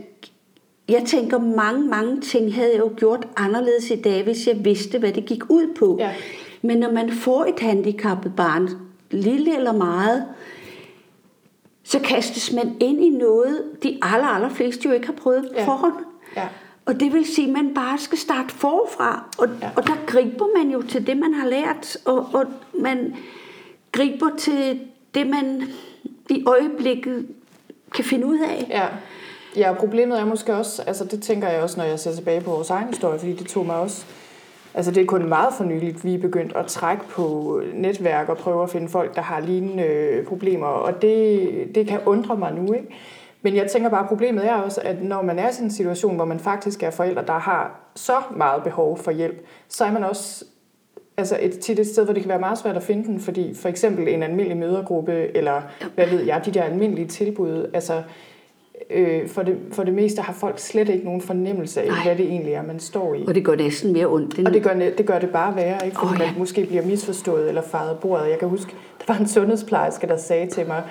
jeg tænker, mange, mange ting havde jeg jo gjort anderledes i dag, hvis jeg vidste, hvad det gik ud på. Ja. Men når man får et handicappet barn, lille eller meget, så kastes man ind i noget, de aller, aller fleste jo ikke har prøvet ja. forhånd. Ja. Og det vil sige, at man bare skal starte forfra. Og, ja. og der griber man jo til det, man har lært. Og, og man griber til det, man i øjeblikket kan finde ud af. Ja. Ja, problemet er måske også, altså det tænker jeg også, når jeg ser tilbage på vores egen historie, fordi det tog mig også, altså det er kun meget for nyligt, vi er begyndt at trække på netværk og prøve at finde folk, der har lignende øh, problemer, og det, det kan undre mig nu, ikke? Men jeg tænker bare, at problemet er også, at når man er i sådan en situation, hvor man faktisk er forældre, der har så meget behov for hjælp, så er man også altså et, tit et sted, hvor det kan være meget svært at finde den, fordi for eksempel en almindelig mødergruppe, eller hvad ved jeg, de der almindelige tilbud, altså øh, for, det, for det meste har folk slet ikke nogen fornemmelse af, Nej. hvad det egentlig er, man står i. Og det gør næsten mere ondt. End... Og det gør, det gør det bare værre, ikke? fordi oh, ja. man måske bliver misforstået eller faret bordet. Jeg kan huske, der var en sundhedsplejerske, der sagde til mig,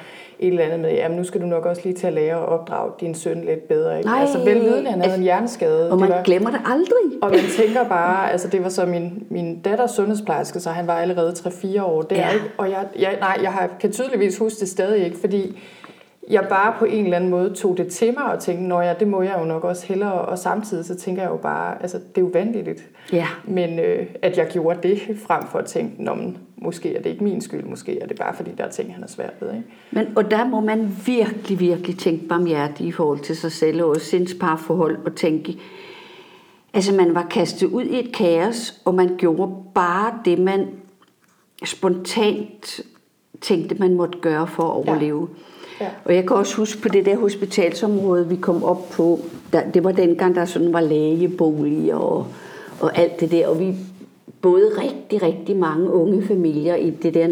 et eller andet med, jamen nu skal du nok også lige til at lære at opdrage din søn lidt bedre. Ikke? Nej, altså velvidende, han havde en hjerneskade. Og man det var, glemmer det aldrig. Og man tænker bare, altså det var så min, min datters sundhedsplejerske, så han var allerede 3-4 år der. Ja. Ikke? Og jeg, jeg, nej, jeg har, kan tydeligvis huske det stadig ikke, fordi jeg bare på en eller anden måde tog det til mig og tænkte, når ja, det må jeg jo nok også hellere. Og samtidig så tænker jeg jo bare, altså det er jo vanvittigt. Ja. Men øh, at jeg gjorde det, frem for at tænke, Nå, men, måske er det ikke min skyld, måske er det bare fordi, der er ting, han er svært ved. Ikke? Men, og der må man virkelig, virkelig tænke barmhjertigt i forhold til sig selv og sinds parforhold og tænke, Altså man var kastet ud i et kaos, og man gjorde bare det, man spontant tænkte, man måtte gøre for at overleve. Ja. Ja. Og jeg kan også huske på det der hospitalsområde, vi kom op på, der, det var dengang, der sådan var lægeboliger og, og alt det der, og vi boede rigtig, rigtig mange unge familier i det der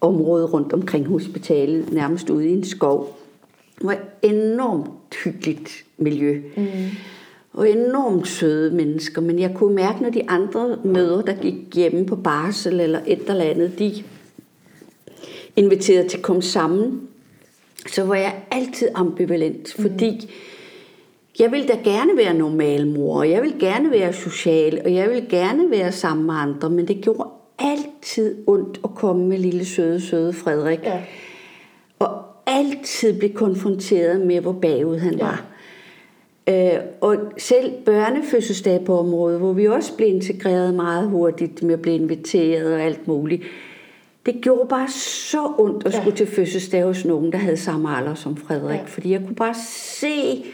område rundt omkring hospitalet, nærmest ude i en skov. Det var et enormt hyggeligt miljø. Mm. Og enormt søde mennesker, men jeg kunne mærke, når de andre møder, der gik hjemme på barsel eller et eller andet, de inviterede til at komme sammen, så var jeg altid ambivalent, fordi jeg vil da gerne være normal mor, og jeg vil gerne være social, og jeg vil gerne være sammen med andre, men det gjorde altid ondt at komme med lille søde, søde Frederik. Ja. Og altid blive konfronteret med, hvor bagud han ja. var. Øh, og selv børnefødselsdag på området, hvor vi også blev integreret meget hurtigt med at blive inviteret og alt muligt, det gjorde bare så ondt at skulle ja. til fødselsdag hos nogen, der havde samme alder som Frederik. Ja. Fordi jeg kunne bare se,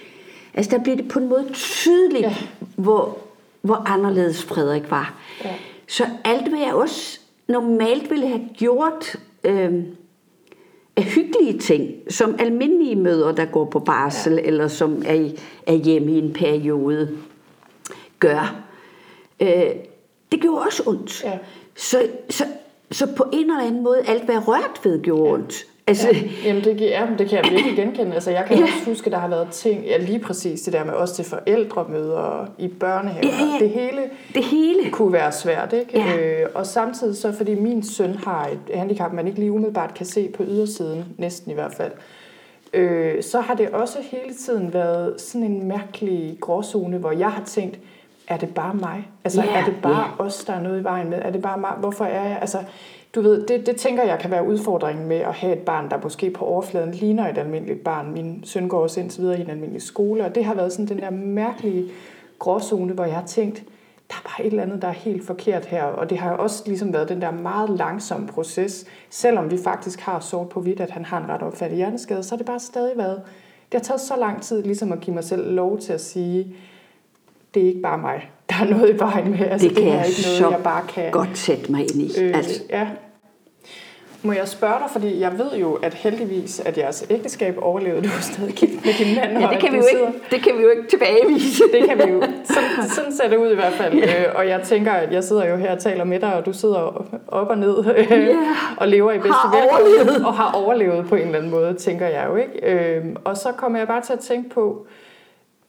altså der blev det på en måde tydeligt, ja. hvor, hvor anderledes Frederik var. Ja. Så alt, hvad jeg også normalt ville have gjort øh, af hyggelige ting, som almindelige møder, der går på barsel, ja. eller som er, er hjemme i en periode, gør, øh, det gjorde også ondt. Ja. Så, så så på en eller anden måde, alt hvad rørt ved gjorde ondt. Altså, ja, jamen det, ja, det kan jeg virkelig genkende. Altså, jeg kan ja. også huske, at der har været ting, ja, lige præcis det der med også til forældremøder i børnehaver. Ja, ja. Det, hele det hele kunne være svært. Ikke? Ja. Øh, og samtidig så, fordi min søn har et handicap, man ikke lige umiddelbart kan se på ydersiden, næsten i hvert fald, øh, så har det også hele tiden været sådan en mærkelig gråzone, hvor jeg har tænkt, er det bare mig? Altså, yeah, er det bare yeah. os, der er noget i vejen med? Er det bare mig? Hvorfor er jeg? Altså, du ved, det, det tænker jeg kan være udfordringen med at have et barn, der måske på overfladen ligner et almindeligt barn. Min søn går også indtil videre i en almindelig skole, og det har været sådan den der mærkelige gråzone, hvor jeg har tænkt, der er bare et eller andet, der er helt forkert her. Og det har også ligesom været den der meget langsomme proces. Selvom vi faktisk har sort på hvidt, at han har en ret opfattet hjerneskade, så har det bare stadig været... Det har taget så lang tid ligesom at give mig selv lov til at sige, det er ikke bare mig. Der er noget i vejen med. Altså, det kan det er jeg ikke noget, så jeg bare kan. godt sætte mig ind i. Øh, altså. Ja. Må jeg spørge dig, fordi jeg ved jo, at heldigvis, at jeres ægteskab overlevede du stadig gift med din mand. ja, det kan, vi jo ikke, det kan vi jo ikke tilbagevise. det kan vi jo. Sådan, sådan ser det ud i hvert fald. Ja. Øh, og jeg tænker, at jeg sidder jo her og taler med dig, og du sidder op og ned øh, og lever i bedste velgående. Og har overlevet på en eller anden måde, tænker jeg jo. ikke. Øh, og så kommer jeg bare til at tænke på, Øh,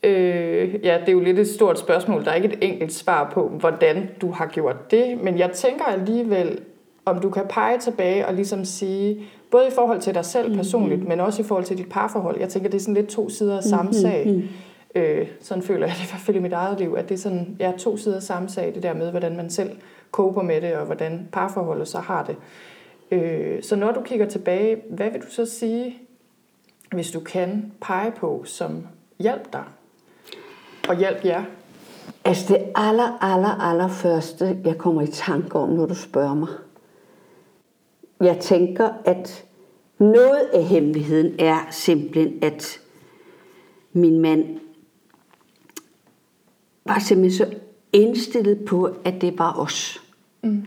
ja, det er jo lidt et stort spørgsmål. Der er ikke et enkelt svar på, hvordan du har gjort det. Men jeg tænker alligevel, om du kan pege tilbage og ligesom sige, både i forhold til dig selv personligt, mm-hmm. men også i forhold til dit parforhold. Jeg tænker, det er sådan lidt to sider af samme mm-hmm. sag. Øh, sådan føler jeg det i hvert fald i mit eget liv, at det er sådan, ja, to sider af samme sag, det der med, hvordan man selv koper med det, og hvordan parforholdet så har det. Øh, så når du kigger tilbage, hvad vil du så sige, hvis du kan pege på, som hjælp dig og hjælp jer? Altså det aller, aller, aller første, jeg kommer i tanke om, når du spørger mig. Jeg tænker, at noget af hemmeligheden er simpelthen, at min mand var simpelthen så indstillet på, at det var os. Mm.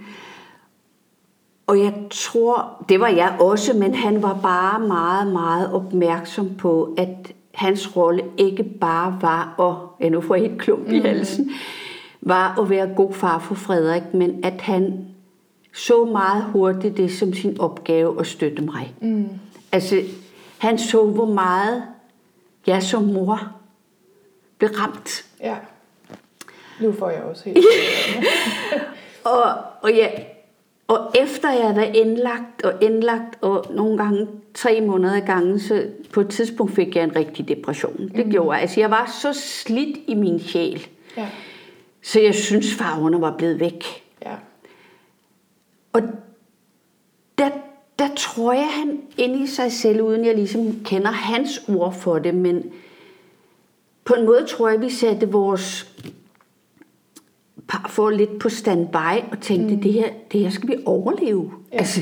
Og jeg tror, det var jeg også, men han var bare meget, meget opmærksom på, at hans rolle ikke bare var at, ja nu får jeg helt klump i mm. halsen, var at være god far for Frederik, men at han så meget hurtigt det som sin opgave at støtte mig. Mm. Altså, han så, hvor meget jeg som mor blev ramt. Ja. Nu får jeg også helt og, og, ja, og efter jeg var indlagt og indlagt, og nogle gange tre måneder ad gangen, så på et tidspunkt fik jeg en rigtig depression. Det mm. gjorde jeg. Altså, jeg var så slidt i min sjæl, ja. så jeg synes, farverne var blevet væk. Ja. Og der, der tror jeg, han inde i sig selv, uden jeg ligesom kender hans ord for det, men på en måde tror jeg, vi satte vores få lidt på standby og tænkte, mm. det, her, det her skal vi overleve. Ja. Altså,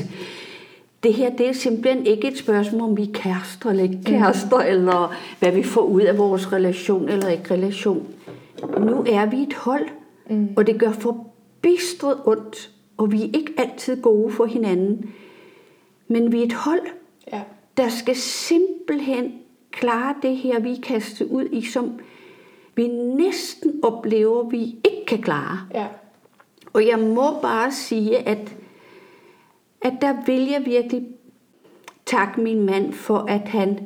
det her det er simpelthen ikke et spørgsmål om vi er kærester eller ikke mm. kærester, mm. eller hvad vi får ud af vores relation eller ikke relation. nu er vi et hold, mm. og det gør forbistret ondt, og vi er ikke altid gode for hinanden. Men vi er et hold, Ja. der skal simpelthen klare det her, vi er kastet ud i, som vi næsten oplever, vi ikke kan klare. Ja. Og jeg må bare sige, at, at der vil jeg virkelig takke min mand for, at han,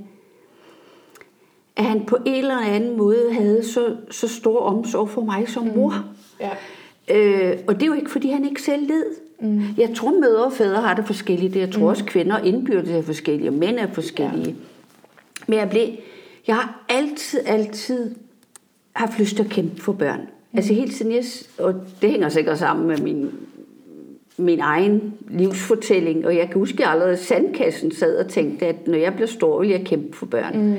at han på en eller anden måde havde så, så stor omsorg for mig som mor. Ja. Øh, og det er jo ikke, fordi han ikke selv led. Mm. Jeg tror, mødre og fædre har det forskelligt. Jeg tror mm. også, kvinder indbyrdes er forskellige, og mænd er forskellige. Ja. Men jeg, blev, jeg har altid, altid haft lyst til at kæmpe for børn. Mm. Altså helt siden jeg, og det hænger sikkert sammen med min, min egen livsfortælling, og jeg kan huske, at jeg allerede sandkassen sad og tænkte, at når jeg bliver stor, vil jeg kæmpe for børn. Mm.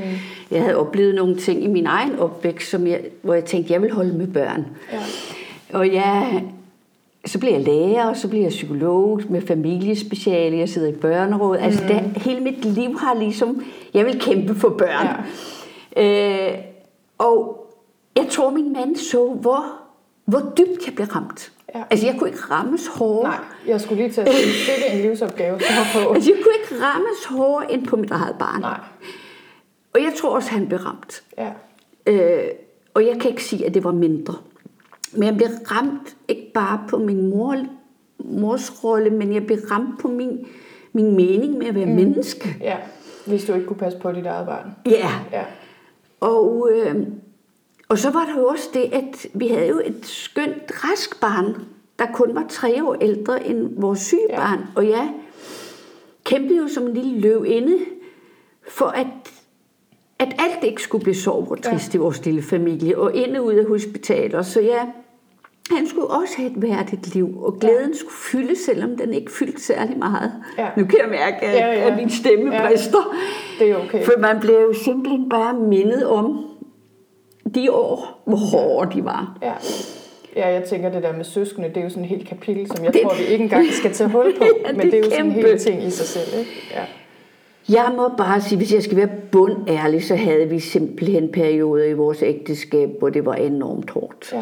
Jeg havde oplevet nogle ting i min egen opvækst, som jeg, hvor jeg tænkte, at jeg vil holde med børn. Ja. Og jeg, så bliver jeg lærer, og så bliver jeg psykolog med familiespeciale, jeg sidder i børneråd. Altså Mm. det, hele mit liv har ligesom, jeg vil kæmpe for børn. Ja. Øh, og jeg tror, min mand så, hvor, hvor dybt jeg blev ramt. Ja. Altså jeg kunne ikke rammes hårdere. Nej, jeg skulle lige til at sige, det er en livsopgave, så på. Altså jeg kunne ikke rammes hårdere end på mit eget barn. Nej. Og jeg tror også, han blev ramt. Ja. Øh, og jeg kan ikke sige, at det var mindre. Men jeg blev ramt ikke bare på min mor, mors rolle, men jeg blev ramt på min, min mening med at være mm. menneske. Ja. Hvis du ikke kunne passe på dit eget barn. Ja, Ja. og, øh, og så var der jo også det, at vi havde jo et skønt rask barn, der kun var tre år ældre end vores syge Ja. barn. Og jeg kæmpede jo som en lille løvinde for, at, at alt ikke skulle blive sorg og trist ja. i vores lille familie, og ind og ud af hospitaler. Så ja, han skulle også have et værdigt liv, og glæden ja. skulle fylde, selvom den ikke fyldte særlig meget. Ja. Nu kan jeg mærke, at, Ja, ja. at min stemme Ja. brister. Det er okay. For man blev jo simpelthen bare mindet om de år, hvor hårde de var. Ja. Ja, jeg tænker, det der med søskende, det er jo sådan et helt kapitel, som jeg Det- tror, vi ikke engang skal tage hul på. Ja, men det det er jo sådan en hel ting i sig selv, ikke? Ja. Jeg må bare sige, hvis jeg skal være bundærlig, så havde vi simpelthen perioder i vores ægteskab, hvor det var enormt hårdt. Ja.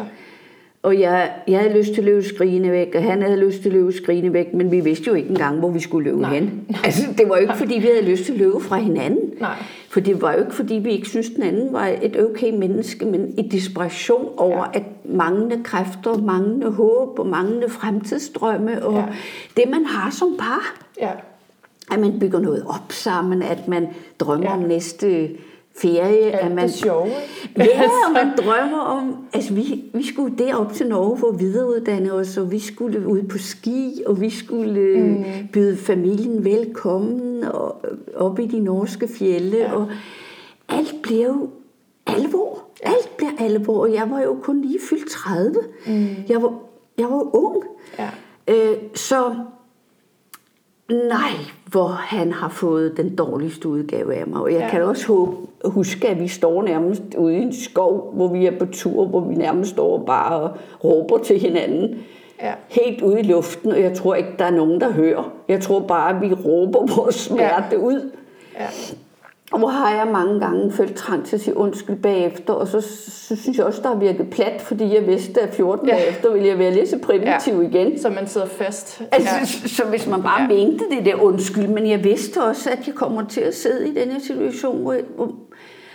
Og jeg, jeg havde lyst til at løbe skrigende væk, og han havde lyst til at løbe skrigende væk, men vi vidste jo ikke engang, hvor vi skulle løbe Nej. hen. Altså, det var jo ikke, fordi vi havde lyst til at løbe fra hinanden. Nej. For det var jo ikke, fordi vi ikke syntes, den anden var et okay menneske, men i desperation over, Ja. at manglende kræfter, manglende håb og manglende fremtidsdrømme, og Ja. det, man har som par, Ja. at man bygger noget op sammen, at man drømmer ja. om næste ferie, Alt at man det sjove? Ja, og man drømmer om, altså vi, vi skulle derop til Norge for at videreuddanne os, og vi skulle ud på ski, og vi skulle mm. byde familien velkommen og, op i de norske fjelle, ja. og alt blev alvor. Alt blev alvor, og jeg var jo kun lige fyldt 30. Mm. Jeg, var, jeg var ung. Ja. Øh, så nej, hvor han har fået den dårligste udgave af mig. Og jeg Ja. kan også håbe, huske, at vi står nærmest ude i en skov, hvor vi er på tur, hvor vi nærmest står bare og råber til hinanden. Ja. Helt ude i luften, og jeg tror ikke, der er nogen, der hører. Jeg tror bare, at vi råber vores smerte ja. ud. Ja. Og hvor har jeg mange gange følt trang til at sige undskyld bagefter, og så, så synes jeg også, der har virket plat, fordi jeg vidste, at 14 Ja. dage efter ville jeg være lige så primitiv Ja. igen. Så man sidder fast. Altså, ja. så, så hvis man bare Ja. mente det der undskyld, men jeg vidste også, at jeg kommer til at sidde i den her situation, hvor, hvor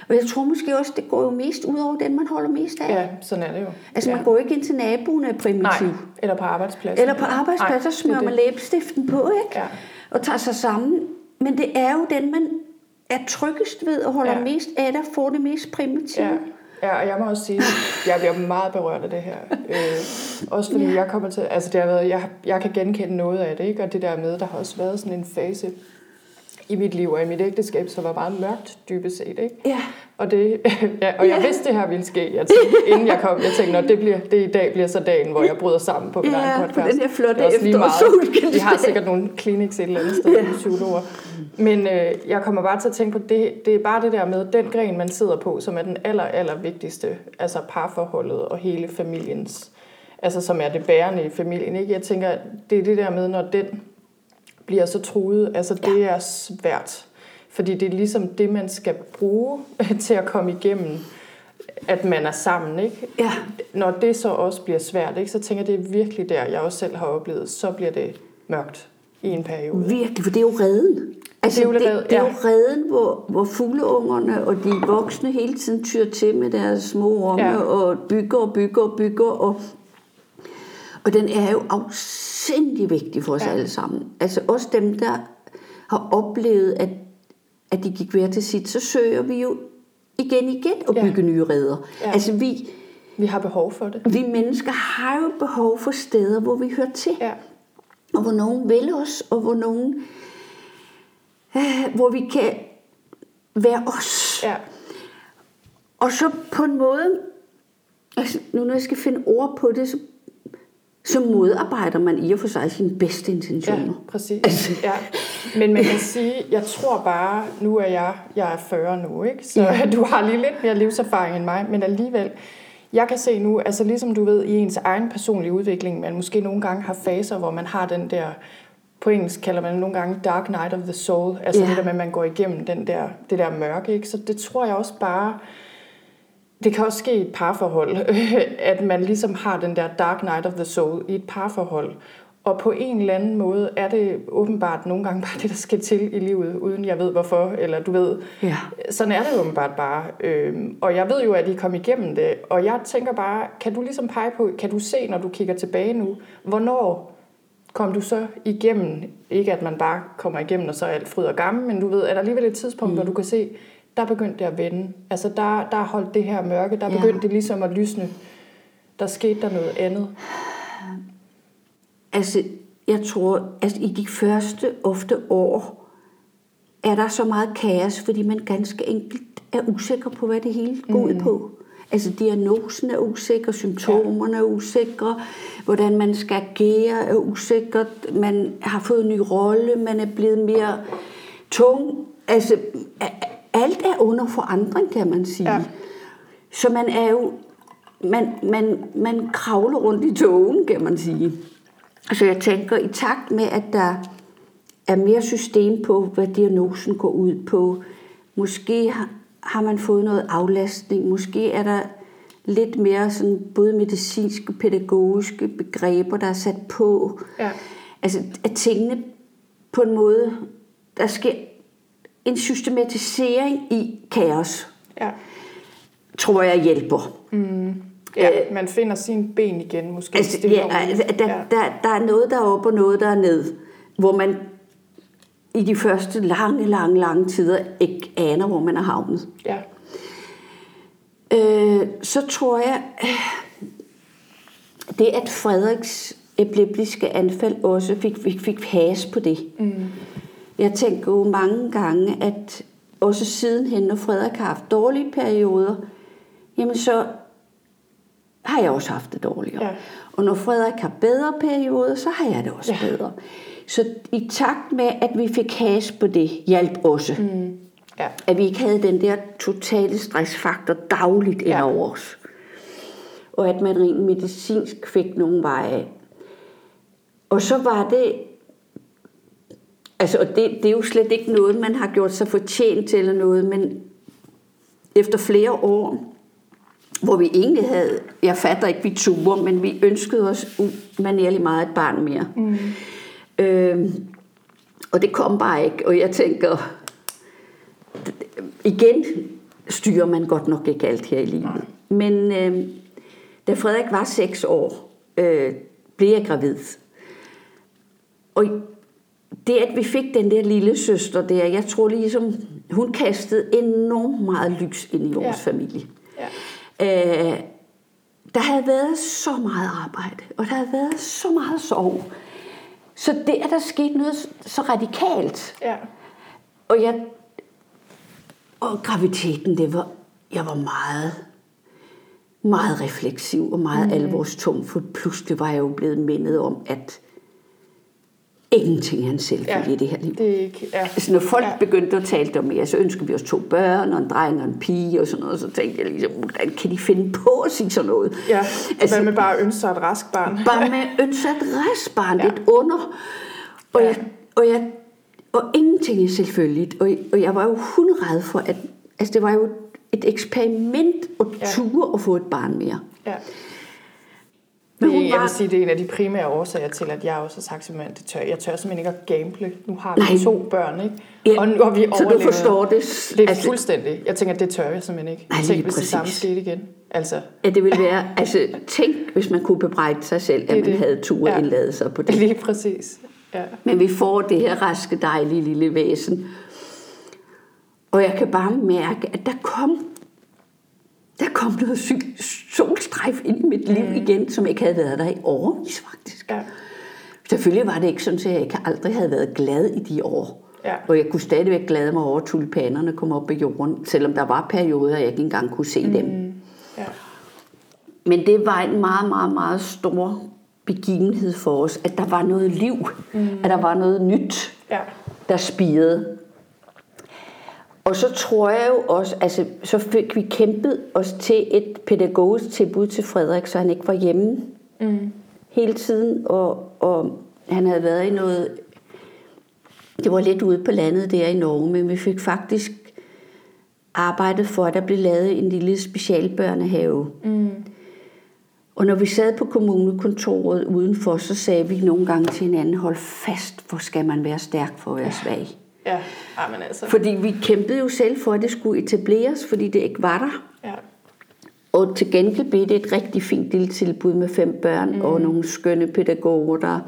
og jeg tror måske også, det går jo mest ud over den, man holder mest af. ja, sådan er det jo. Altså ja. man går ikke ind til naboen af primitiv. Nej, eller på arbejdspladsen. Eller på arbejdspladser Nej, smører det man læbestiften på, ikke? Ja. Og tager sig sammen. Men det er jo den, man er tryggest ved og holder Ja. ja. mest af, der får det mest primitive. Ja. Ja, og jeg må også sige, jeg bliver meget berørt af det her. Øh, også fordi jeg kommer til, altså det har været, jeg, jeg kan genkende noget af det, ikke? Og det der med, der har også været sådan en fase i mit liv og i mit ægteskab, som var meget mørkt dybest set, ikke? Ja. Og, det, ja, og jeg Ja. vidste, det her ville ske. Jeg tænkte, inden jeg kom, jeg tænkte, når det, bliver, det i dag bliver så dagen, hvor jeg bryder sammen på min Ja, egen på podcast. den her flotte er efterårssolskinsdag. Vi har sikkert nogle clinics et eller andet sted, Ja. ja. psykologer. Men øh, jeg kommer bare til at tænke på, det, det er bare det der med, den gren, man sidder på, som er den aller, aller vigtigste, altså parforholdet og hele familiens, altså som er det bærende i familien. Ikke? Jeg tænker, det er det der med, når den bliver så truet, altså det er svært. Fordi det er ligesom det, man skal bruge til at komme igennem at man er sammen, ikke? Ja. Når det så også bliver svært, ikke? så tænker jeg, det er virkelig der, jeg også selv har oplevet, så bliver det mørkt i en periode. Virkelig, for det er jo redden. Altså, Det er jo det, redden, det er jo ja. redden, hvor, hvor fugleungerne og de voksne hele tiden tyr til med deres små orme Ja. ja. og bygger og bygger og bygger. Og, og den er jo afsindig vigtig for os Ja. ja. alle sammen. Altså også dem, der har oplevet, at, at de gik hver til sit, så søger vi jo igen igen at Ja. bygge nye redder. Ja. Altså vi, Vi har behov for det. vi mennesker har jo behov for steder, hvor vi hører til Ja. og hvor nogen vil os, og hvor nogen, øh, hvor vi kan være os. Ja. Og så på en måde, altså nu når jeg skal finde ord på det, så, så modarbejder man i og for sig sine bedste Ja, intentioner. præcis. Ja. Men man kan sige, jeg tror bare, nu er jeg, jeg er 40 nu, ikke? så du har lige lidt mere livserfaring end mig, men alligevel, jeg kan se nu, altså ligesom du ved, i ens egen personlige udvikling, man måske nogle gange har faser, hvor man har den der, på engelsk kalder man det nogle gange dark night of the soul, altså Ja. det der med, at man går igennem den der, det der mørke, ikke? så det tror jeg også bare, det kan også ske i et parforhold, at man ligesom har den der dark night of the soul i et parforhold. Og på en eller anden måde er det åbenbart nogle gange bare det, der skal til i livet, uden jeg ved hvorfor, eller du ved, Ja. sådan er det åbenbart bare. Øhm, og jeg ved jo, at I kom igennem det, og jeg tænker bare, kan du ligesom pege på, kan du se, når du kigger tilbage nu, hvornår kom du så igennem, ikke at man bare kommer igennem, og så er alt fryd og gammel, men du ved, er der alligevel et tidspunkt, mm. hvor du kan se, der begyndte det at vende. Altså der, der holdt det her mørke, der Ja. begyndte det ligesom at lysne. Der skete der noget andet. Altså, jeg tror, at i de første ofte år, er der så meget kaos, fordi man ganske enkelt er usikker på, hvad det hele går ud på. Altså, diagnosen er usikker, symptomerne er usikre, hvordan man skal agere er usikkert, man har fået en ny rolle, man er blevet mere tung. Altså, alt er under forandring, kan man sige. Ja. Så man er jo, man, man, man kravler rundt i togen, kan man sige. Så jeg tænker, i takt med, at der er mere system på, hvad diagnosen går ud på, måske har- man fået noget aflastning, måske er der lidt mere sådan både medicinske, pædagogiske begreber, der er sat på. Ja. Altså, at tingene på en måde, der sker en systematisering i kaos, Ja. tror jeg hjælper. ja, man finder sine ben igen, måske. Altså, ja, altså, der, Ja. der, der er noget, der er op og noget, der er ned. Hvor man i de første lange, lange, lange tider ikke aner, hvor man er havnet. ja. Øh, så tror jeg, øh, det at Frederiks epileptiske anfald også fik, fik, fik has på det. Mm. Jeg tænker jo mange gange, at også sidenhen, når Frederik har haft dårlige perioder, jamen så har jeg også haft det dårligere. Ja. Og når Frederik har bedre perioder, så har jeg det også Ja. bedre. Så i takt med, at vi fik has på det, hjalp også. Mm. ja. At vi ikke havde den der totale stressfaktor dagligt ind Ja. over os. Og at man rent medicinsk fik nogle veje. Og så var det... Altså, og det, det er jo slet ikke noget, man har gjort sig fortjent til eller noget, men efter flere år, hvor vi egentlig havde, jeg fatter ikke, vi ture, men vi ønskede os umanerligt meget et barn mere. Mm. Øhm, og det kom bare ikke, og jeg tænker, igen styrer man godt nok ikke alt her i livet. Men øh, da Frederik var seks år, øh, blev jeg gravid. Og det, at vi fik den der lille søster der, jeg tror ligesom, hun kastede enormt meget lys ind i vores Ja. familie. ja. Øh, der havde været så meget arbejde, og der havde været så meget sorg. Så det, at der skete noget så radikalt, ja. og jeg og graviditeten, det var, jeg var meget, meget refleksiv og meget mm. alvorstung, for pludselig var jeg jo blevet mindet om, at ingenting er en selvfølge ja. i det her liv. Det er ikke, ja. Altså, når folk Ja. ja. begyndte at tale om mere, så ønsker vi os to børn, og en dreng og en pige og sådan noget, så tænkte jeg ligesom, hvordan kan de finde på at sige sådan noget? Ja, altså, hvad med bare at ønske sig et rask barn? bare med ønsket restbarn, Ja. ja. et under. Og, Ja. jeg, og, jeg, og ingenting er selvfølgeligt. Og, og jeg var jo hundrede for, at altså det var jo et eksperiment at Ja. ture at få et barn mere. Ja. Men Det, hun jeg var- vil sige, det er en af de primære årsager til, at jeg også har sagt simpelthen, det tør. Jeg tør simpelthen ikke at gamble. Nu har vi Nej. to børn, ikke? Ja, Og nu har vi så du forstår det. Det er altså, fuldstændig. Jeg tænker, det tør jeg simpelthen ikke. Nej, tænker, hvis det samme præcis. skete igen. Altså, at det ville være, altså tænk, hvis man kunne bebrejde sig selv, at man det. havde tur Ja. ja. indladet sig på det. lige præcis. Ja. Men vi får det her raske, dejlige lille væsen. Og jeg kan bare mærke, at der kom, der kom noget sy- solstrejf ind i mit liv Mm. igen, som ikke havde været der i årevis faktisk. Ja. Selvfølgelig var det ikke sådan, at jeg ikke aldrig havde været glad i de år. Ja. Og jeg kunne stadigvæk glæde mig over, at tulipanerne kom op af jorden, selvom der var perioder, jeg ikke engang kunne se mm. dem. ja. Men det var en meget, meget, meget stor begivenhed for os, at der var noget liv, mm. at der var noget nyt, Ja. der spirede. Og så tror jeg jo også, altså så fik vi kæmpet os til et pædagogisk tilbud til Frederik, så han ikke var hjemme Mm. hele tiden, og, og han havde været i noget, det var lidt ude på landet der i Norge, men vi fik faktisk arbejdet for, at der blev lavet en lille specialbørnehave. Mm. Og når vi sad på kommunekontoret udenfor, så sagde vi nogle gange til hinanden, hold fast, hvor skal man være stærk for at være svag. Ja. Men altså. Fordi vi kæmpede jo selv for, at det skulle etableres, fordi det ikke var der. Ja. Og til gengæld blev det et rigtig fint lille tilbud med fem børn mm. og nogle skønne pædagoger, der,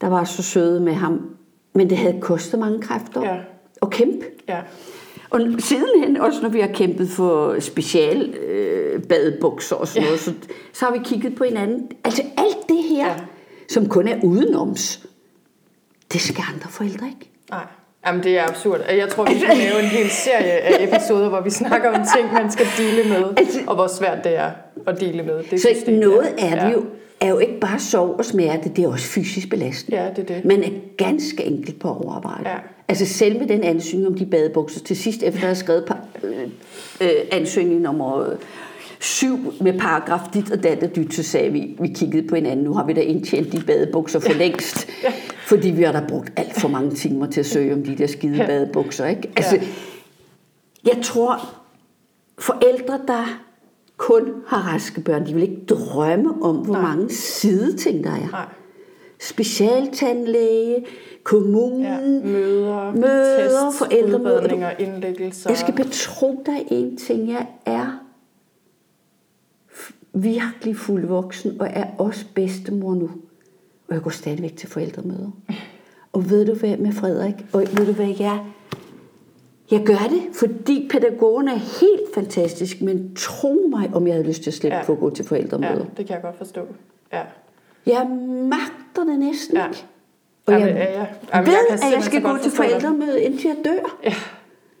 der var så søde med ham. Men det havde kostet mange kræfter Ja. at kæmpe. Ja. Og sidenhen, også når vi har kæmpet for special øh, badebukser og sådan Ja. noget, så, så har vi kigget på hinanden. Altså alt det her, Ja. ja. som kun er udenoms, det skal andre forældre ikke. Nej. Jamen, det er absurd. Jeg tror, vi kan lave en hel serie af episoder, hvor vi snakker om ting, man skal dele med, Altså- og hvor svært det er at dele med. Det Så system, noget ja. er det jo, er jo ikke bare sorg og smerte, det er også fysisk belastende. Ja, det er det. Man er ganske enkelt på overarbejde. Ja. Altså selv med den ansøgning om de badebukser, til sidst efter at have skrevet par, øh, øh, ansøgning nummer øh, syv med paragraf dit og dat og dyt, så sagde vi, vi kiggede på hinanden, nu har vi da indtjent de badebukser for længst, fordi vi har da brugt alt for mange timer til at søge om de der skide badebukser. Ikke? Altså, jeg tror, forældre, der kun har raske børn, de vil ikke drømme om, hvor Nej. mange sideting der er. Nej. Specialtandlæge, kommunen, Ja. Møder, Møder, tests, forældremøder. indlæggelser. Jeg skal betro dig en ting. Jeg er virkelig fuldvoksen, og er også bedstemor nu. Og jeg går stadigvæk til forældremøder. Og ved du hvad med Frederik? Og ved du hvad jeg jeg gør det, fordi pædagogen er helt fantastisk, men tro mig, om jeg havde lyst til at slippe Ja. ja. for at gå til Ja, forældremøder. det kan jeg godt forstå. Ja. Jeg magter det næsten Ja. ikke. Og Jamen, jeg ja, ja. ved, Jamen, jeg kan at jeg skal gå til forældremøde, indtil jeg dør. Ja,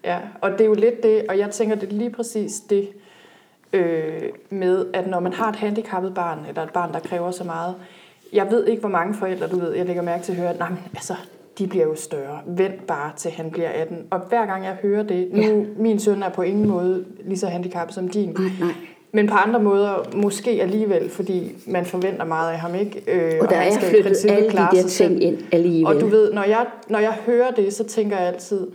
ja, og det er jo lidt det, og jeg tænker, det er lige præcis det øh, med, at når man har et handicappet barn, eller et barn, der kræver så meget, jeg ved ikke, hvor mange forældre, du ved, jeg lægger mærke til at høre, at, "Nej, men, altså, de bliver jo større. Vent bare til han bliver 18. Og hver gang jeg hører det, nu, ja. min søn er på ingen måde lige så handicappet som din, Nej, nej. men på andre måder måske alligevel, fordi man forventer meget af ham, ikke? Øh, Og der han er flyttet alle de der sig selv. ting ind alligevel. Og du ved, når jeg, når jeg hører det, så tænker jeg altid,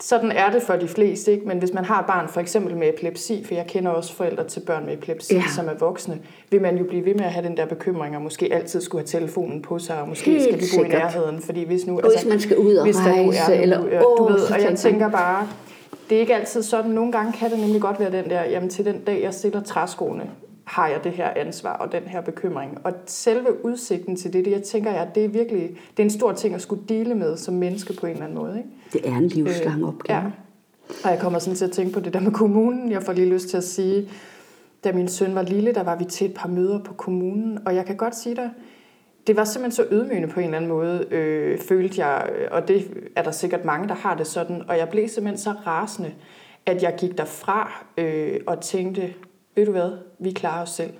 sådan er det for de fleste, ikke? men hvis man har et barn for eksempel med epilepsi, for jeg kender også forældre til børn med epilepsi, ja. Som er voksne, vil man jo blive ved med at have den der bekymring, og måske altid skulle have telefonen på sig, og måske Helt skal de bo i nærheden, fordi hvis nu... hvis man skal ud og hvis der nu rejse, er eller ja, du åh, ved, og jeg tænker bare, det er ikke altid sådan. Nogle gange kan det nemlig godt være den der, jamen til den dag, jeg stiller træskoene, har jeg det her ansvar og den her bekymring. Og selve udsigten til det, det jeg tænker jeg, det er virkelig, det er en stor ting at skulle dele med som menneske på en eller anden måde. Ikke? Det er en livslang opgave. Ja. Og jeg kommer sådan til at tænke på det der med kommunen. Jeg får lige lyst til at sige, da min søn var lille, der var vi til et par møder på kommunen, og jeg kan godt sige dig, det var simpelthen så ydmygende på en eller anden måde, øh, følte jeg, øh, og det er der sikkert mange, der har det sådan, og jeg blev simpelthen så rasende, at jeg gik derfra øh, og tænkte, ved du hvad, vi klarer os selv.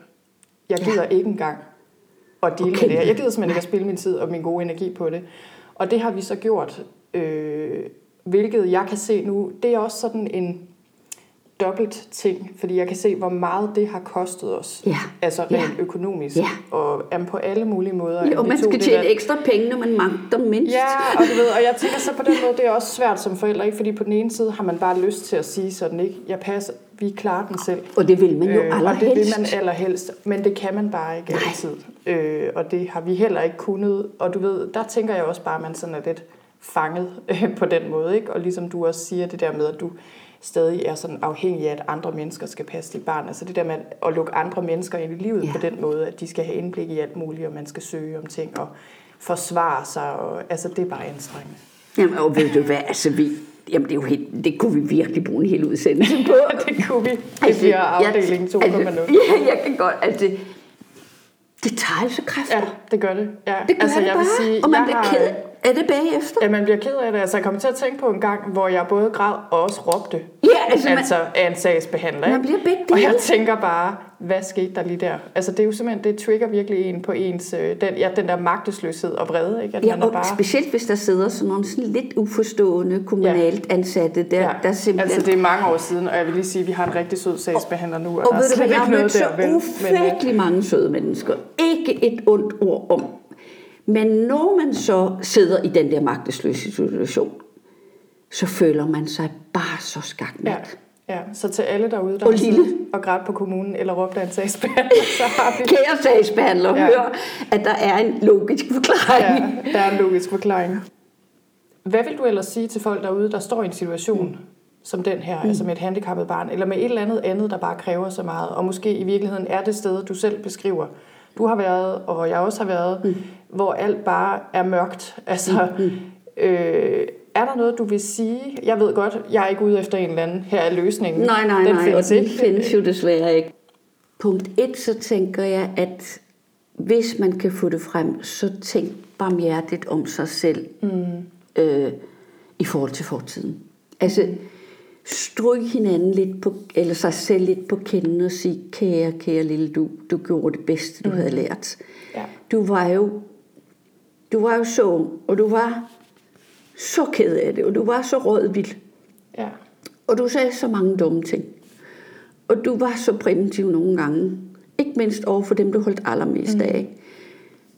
Jeg gider ja. ikke engang at dele Okay. med det her. Jeg gider simpelthen ikke at spille min tid og min gode energi på det. Og det har vi så gjort, øh, hvilket jeg kan se nu, det er også sådan en, dobbelt ting, fordi jeg kan se, hvor meget det har kostet os. Ja. Altså rent Ja. økonomisk. Ja. Og jamen, på alle mulige måder. Jo, vi man skal tjene der- ekstra penge, når man magter mindst. Ja, og du ved, og jeg tænker så på den måde, det er også svært som forældre, ikke? Fordi på den ene side har man bare lyst til at sige sådan, ikke? Jeg passer, vi klarer den selv. Og det vil man jo Øh, og det allerhelst. vil man allerhelst, men det kan man bare ikke Nej. altid. Øh, og det har vi heller ikke kunnet. Og du ved, der tænker jeg også bare, at man sådan er lidt fanget øh, på den måde. Ikke? Og ligesom du også siger det der med, at du stadig er sådan afhængig af, at andre mennesker skal passe dit barn. Altså det der med at lukke andre mennesker ind i livet ja. på den måde, at de skal have indblik i alt muligt, og man skal søge om ting og forsvare sig. Og, altså det er bare anstrengende. Jamen, og ved du hvad, altså vi, jamen det, er jo helt, det kunne vi virkelig bruge en hel udsendelse på. det kunne vi. Det bliver afdeling 2.0. Altså, ja, jeg kan godt, altså det, det tager altså kræfter. Ja, det gør det. Ja. Det gør altså, det jeg bare, vil sige, og man bliver har- ked af det bagefter. Ja, man bliver ked af det. Altså, jeg kommer til at tænke på en gang, hvor jeg både græd og også råbte. Ja, altså, man- altså af en sagsbehandler. Man bliver begge Og jeg dele. tænker bare, hvad skete der lige der? Altså, det er jo simpelthen, det trigger virkelig en på ens, øh, den, ja, den der magtesløshed og vrede, ikke? At Ja, man er og bare... specielt hvis der sidder sådan nogle sådan lidt uforstående kommunalt ansatte, der, Ja, der simpelthen... altså det er mange år siden, og jeg vil lige sige, at vi har en rigtig sød sagsbehandler nu, og, Og er ved du hvad, jeg har mødt så øh, ufattelig mange søde mennesker. Ikke et ondt ord om. Men når man så sidder i den der magtesløse situation, så føler man sig bare så skakmat. ja, ja, så til alle derude, der Og lille. og grædt på kommunen, eller råbt af en sagsbehandler, så har vi... Kære sagsbehandler, ja. hør, at der er en logisk forklaring. Ja, der er en logisk forklaring. Hvad vil du ellers sige til folk derude, der står i en situation mm. som den her, mm. altså med et handicappet barn, eller med et eller andet andet, der bare kræver så meget, og måske i virkeligheden er det sted, du selv beskriver, du har været, og hvor jeg også har været, mm. hvor alt bare er mørkt. Altså, mm. øh, er der noget, du vil sige? Jeg ved godt, jeg er ikke ude efter en eller anden, her er løsningen. Nej, nej, den nej, findes og den ikke. findes jo desværre ikke. Punkt et, så tænker jeg, at hvis man kan få det frem, så tænk barmhjertigt om sig selv mm. øh, i forhold til fortiden. Altså, stryg hinanden lidt på, eller sig selv lidt på kinden og sige, kære, kære lille du, du gjorde det bedste, du mm. havde lært. Ja. Du var jo, du var jo så ung, og du var så ked af det, og du var så rådvild. Ja. Og du sagde så mange dumme ting. Og du var så primitiv nogle gange. Ikke mindst over for dem, du holdt allermest mm. af.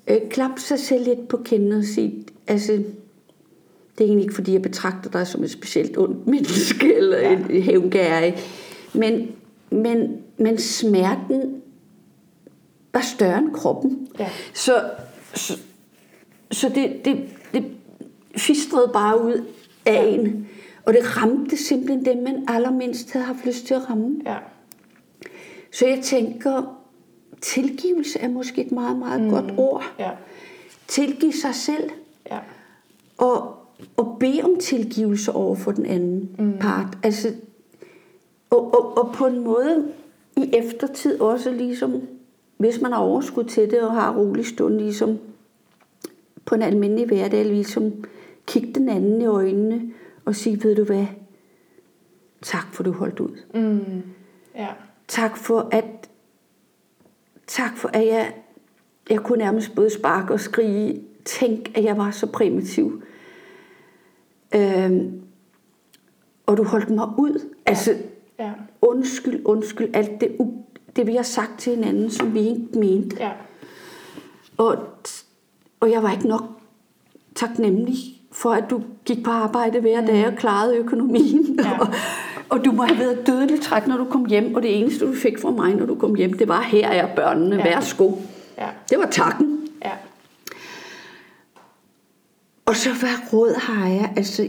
Øh, klap sig selv lidt på kinden og sige, altså, det er egentlig ikke, fordi jeg betragter dig som et specielt ondt menneske eller Ja. ja. en hævngærig. Men, men, men smerten var større end kroppen. Ja. Så, så, så det, det, det fistrede bare ud af en. Og det ramte simpelthen dem, man allermindst havde haft lyst til at ramme. Ja. Så jeg tænker, tilgivelse er måske et meget, meget mm. godt ord. Ja. Tilgive sig selv Ja. og, og bede om tilgivelse over for den anden mm. part. Altså, og, og, og på en måde i eftertid også ligesom, hvis man har overskud til det og har rolig stund, ligesom på en almindelig hverdag, ligesom kigge den anden i øjnene og sige, ved du hvad, tak for du holdt ud. Mm. Ja. Tak for at, tak for at jeg, jeg kunne nærmest både sparke og skrige. Tænk, at jeg var så primitiv. Øhm, og du holdt mig ud. Altså, Ja. undskyld, undskyld, alt det, det vi har sagt til hinanden, som vi ikke mente. Ja. Og, og jeg var ikke nok taknemmelig for, at du gik på arbejde hver dag og klarede økonomien. Ja. og, og du må have været dødeligt træt, når du kom hjem, og det eneste, du fik fra mig, når du kom hjem, det var, her er børnene, Ja. værsgo. Ja. Det var takken. Ja. Og så hvad råd har jeg? Altså,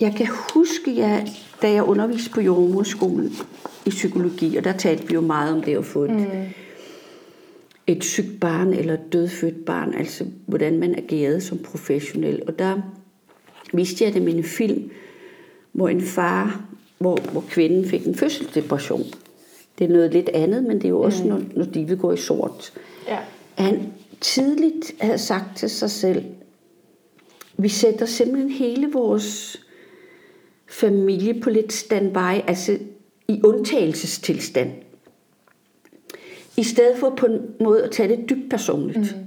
jeg kan huske, jeg, da jeg underviste på jordmorskolen i psykologi, og der talte vi jo meget om det at få et, mm. et sygt barn eller et dødfødt barn, altså hvordan man agerede som professionel. Og der viste jeg dem en film, hvor en far, hvor, hvor kvinden fik en fødselsdepression. Det er noget lidt andet, men det er jo også, mm. når, når de vil gå i sort. Ja. Han tidligt havde sagt til sig selv, vi sætter simpelthen hele vores familie på lidt standby, altså i undtagelsestilstand. I stedet for på en måde at tage det dybt personligt. Mm.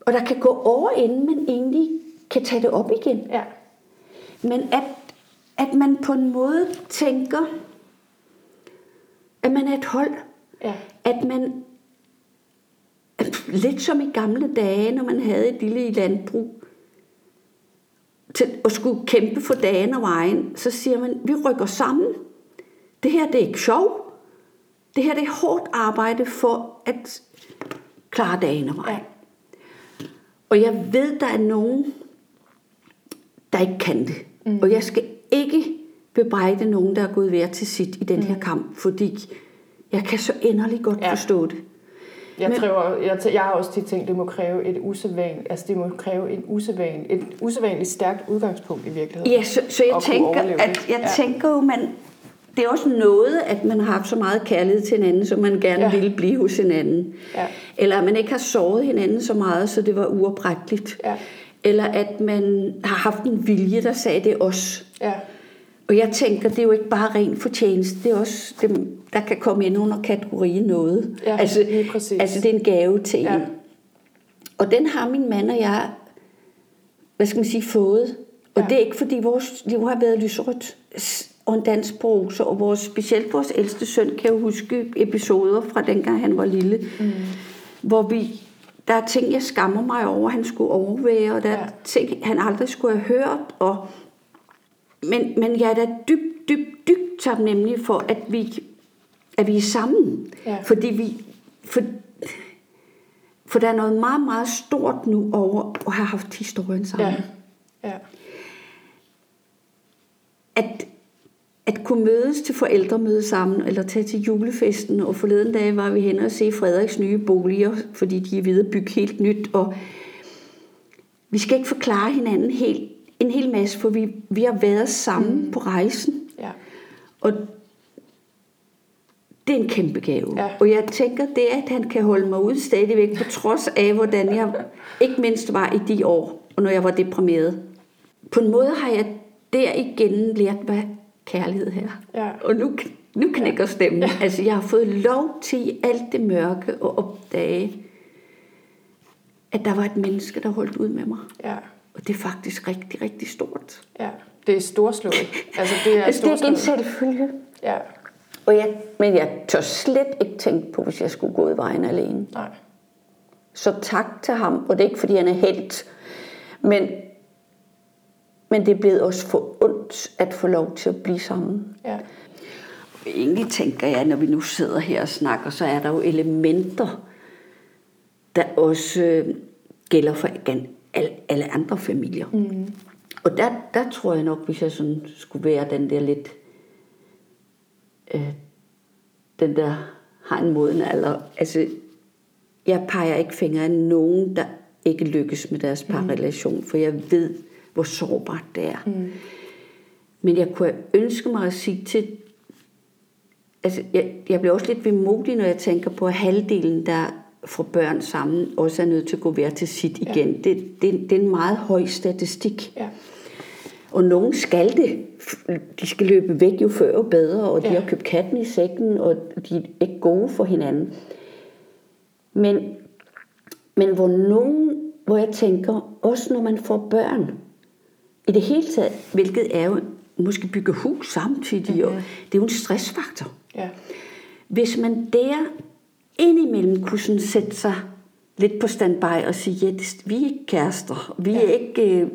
Og der kan gå over, inden man egentlig kan tage det op igen. Ja. Men at, at man på en måde tænker, At man er et hold. Ja. At man, lidt som i gamle dage, når man havde et lille landbrug, til at skulle kæmpe for dagen og vejen, så siger man, vi rykker sammen. Det her det er ikke sjov. Det her det er hårdt arbejde for at klare dagen og vejen. Ja. Og jeg ved, der er nogen, der ikke kan det. Mm. Og jeg skal ikke bebrejde nogen, der er gået hver til sit i den her kamp, fordi jeg kan så inderligt godt Ja. forstå det. Jeg, Men- tror, jeg, jeg har også tit tænkt, at det må kræve et usædvan, altså det må kræve en usædvan, et usædvanligt stærkt udgangspunkt i virkeligheden. Ja, så, så jeg, tænker, at, det. jeg Ja. tænker jo, man, det er også noget, at man har haft så meget kærlighed til hinanden, så man gerne Ja. ville blive hos hinanden. Ja. Eller at man ikke har såret hinanden så meget, så det var uoprækkeligt. Ja. Eller at man har haft en vilje, der sagde, det os. Ja, Og jeg tænker, det er jo ikke bare ren fortjeneste, det er også dem, der kan komme ind under kategorien noget. Ja, altså, altså det er en gave til Ja. en. Og den har min mand og jeg, hvad skal man sige, fået. Og Ja. det er ikke fordi vores liv har været lyserødt og en dans på roser, og vores, specielt vores ældste søn kan jo huske episoder fra dengang han var lille, mm. hvor vi, der er ting, jeg skammer mig over, han skulle overvære, og der er Ja. ting, han aldrig skulle have hørt, og men, men jeg er da dybt, dybt, dybt taknemmelig for, at vi, at vi er sammen. Ja. Fordi vi... For, for der er noget meget, meget stort nu over at have haft historien sammen. ja, ja, At, at kunne mødes til forældremøde sammen, eller tage til julefesten, og forleden dag var vi hen og se Frederiks nye boliger, fordi de er ved at bygge helt nyt, og vi skal ikke forklare hinanden helt, en hel masse, for vi, vi har været sammen mm. på rejsen. ja, Og det er en kæmpe gave. Ja. Og jeg tænker, det er, at han kan holde mig ud stadigvæk, på trods af, hvordan jeg ikke mindst var i de år, og når jeg var deprimeret. På en måde har jeg der igen lært, hvad kærlighed her. Ja. Og nu, nu knækker stemmen. Ja. Altså, jeg har fået lov til i alt det mørke at opdage, at der var et menneske, der holdt ud med mig. ja, Og det er faktisk rigtig, rigtig stort. ja. Det er storslået. Altså, det er Altså, det er en selvfølge. Ja, Og jeg, men jeg tør slet ikke tænke på, hvis jeg skulle gå i vejen alene. nej. Så tak til ham, og det er ikke, fordi han er helt. Men, men det er blevet også for ondt at få lov til at blive sammen. Ja, Egentlig tænker jeg, når vi nu sidder her og snakker, så er der jo elementer, der også øh, gælder for al, alle andre familier. Mm. Og der, der tror jeg nok, hvis jeg sådan skulle være den der lidt, øh, den der har en moden alder, altså jeg peger ikke fingre af nogen, der ikke lykkes med deres parrelation, for jeg ved, hvor sårbart det er. Mm. Men jeg kunne ønske mig at sige til altså, jeg, jeg bliver også lidt vemodig, når jeg tænker på, at halvdelen, der får børn sammen, også er nødt til at gå hver til sit igen. Ja. Det, det, det er en meget høj statistik. ja, Og nogen skal det. De skal løbe væk jo før og bedre, og de Ja. har købt katten i sækken, og de er ikke gode for hinanden. Men, men hvor nogen, hvor jeg tænker, også når man får børn, i det hele taget, hvilket er jo måske bygge hus samtidig, mm-hmm. og det er jo en stressfaktor. ja, Hvis man der indimellem kunne sådan sætte sig lidt på standby og sige, ja, vi er ikke kærester, vi er ikke... øh,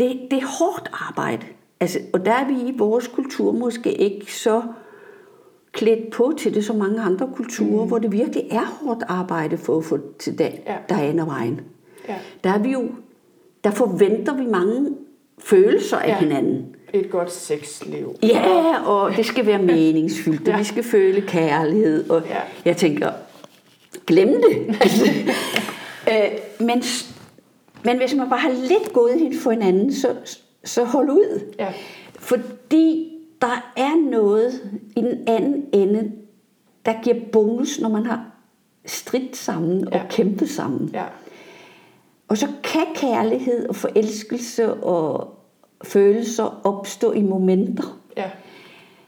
Det, det er hårdt arbejde. Altså, og der er vi i vores kultur måske ikke så klædt på til det som mange andre kulturer, mm. hvor det virkelig er hårdt arbejde for at få til dag, Ja. ja. Diana vejen. ja. Der er vi jo, der forventer vi mange følelser af Ja. hinanden. Et godt sexliv. Ja, og det skal være meningsfyldt, Ja. ja. vi skal føle kærlighed. Og Ja. jeg tænker, glem det. Altså, øh, men, men hvis man bare har lidt godhed for hinanden, så, så hold ud. Ja, Fordi der er noget i den anden ende, der giver bonus, når man har stridt sammen og Ja. kæmpet sammen. ja, Og så kan kærlighed og forelskelse og følelser opstå i momenter ja,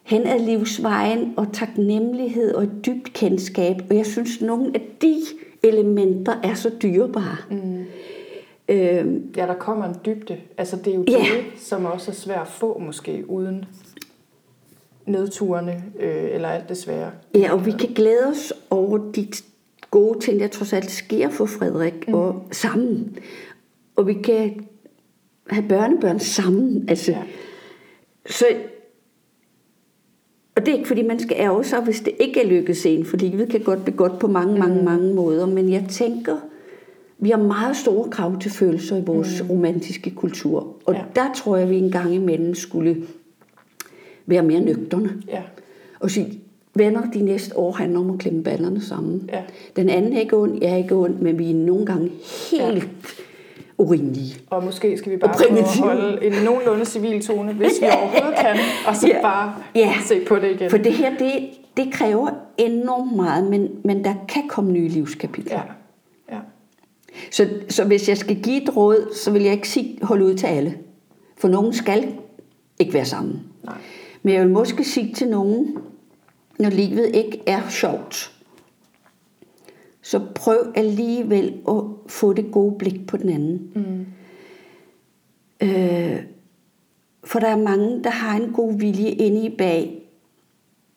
hen ad livsvejen og taknemmelighed og et dybt kendskab. Og jeg synes, nogle af de elementer er så dyrebare. Mm. Øhm, ja, der kommer en dybde. Altså, det er jo Ja. det, som også er svært at få, måske, uden nedturene øh, eller alt det svære. Ja, og vi kan glæde os over de gode ting, der trods alt sker for Frederik mm. og sammen. Og vi kan have børnebørn sammen. Altså, ja. Så, og det er ikke fordi, man skal ærge sig, hvis det ikke er lykkedes en, for livet kan godt blive godt på mange, mange, mm. mange måder. Men jeg tænker, vi har meget store krav til følelser i vores mm. romantiske kultur. Og ja. der tror jeg, vi en gang imellem skulle være mere nøgterne. Ja. Og sige, venner, de næste år handler om at klemme ballerne sammen. Ja. Den anden er ikke ond, jeg er ikke ond, men vi er nogle gange helt ja. urimelige. Og måske skal vi bare prøve at holde en nogenlunde civil tone, hvis vi overhovedet kan, og så ja. bare ja. se på det igen. For det her, det, det kræver enormt meget, men, men der kan komme nye livskapitler. Ja. Så, så hvis jeg skal give et råd, så vil jeg ikke sige, hold ud til alle. For nogen skal ikke være sammen. Nej. Men jeg vil måske sige til nogen, når livet ikke er sjovt, så prøv alligevel at få det gode blik på den anden. Mm. Øh, for der er mange, der har en god vilje inde i bag,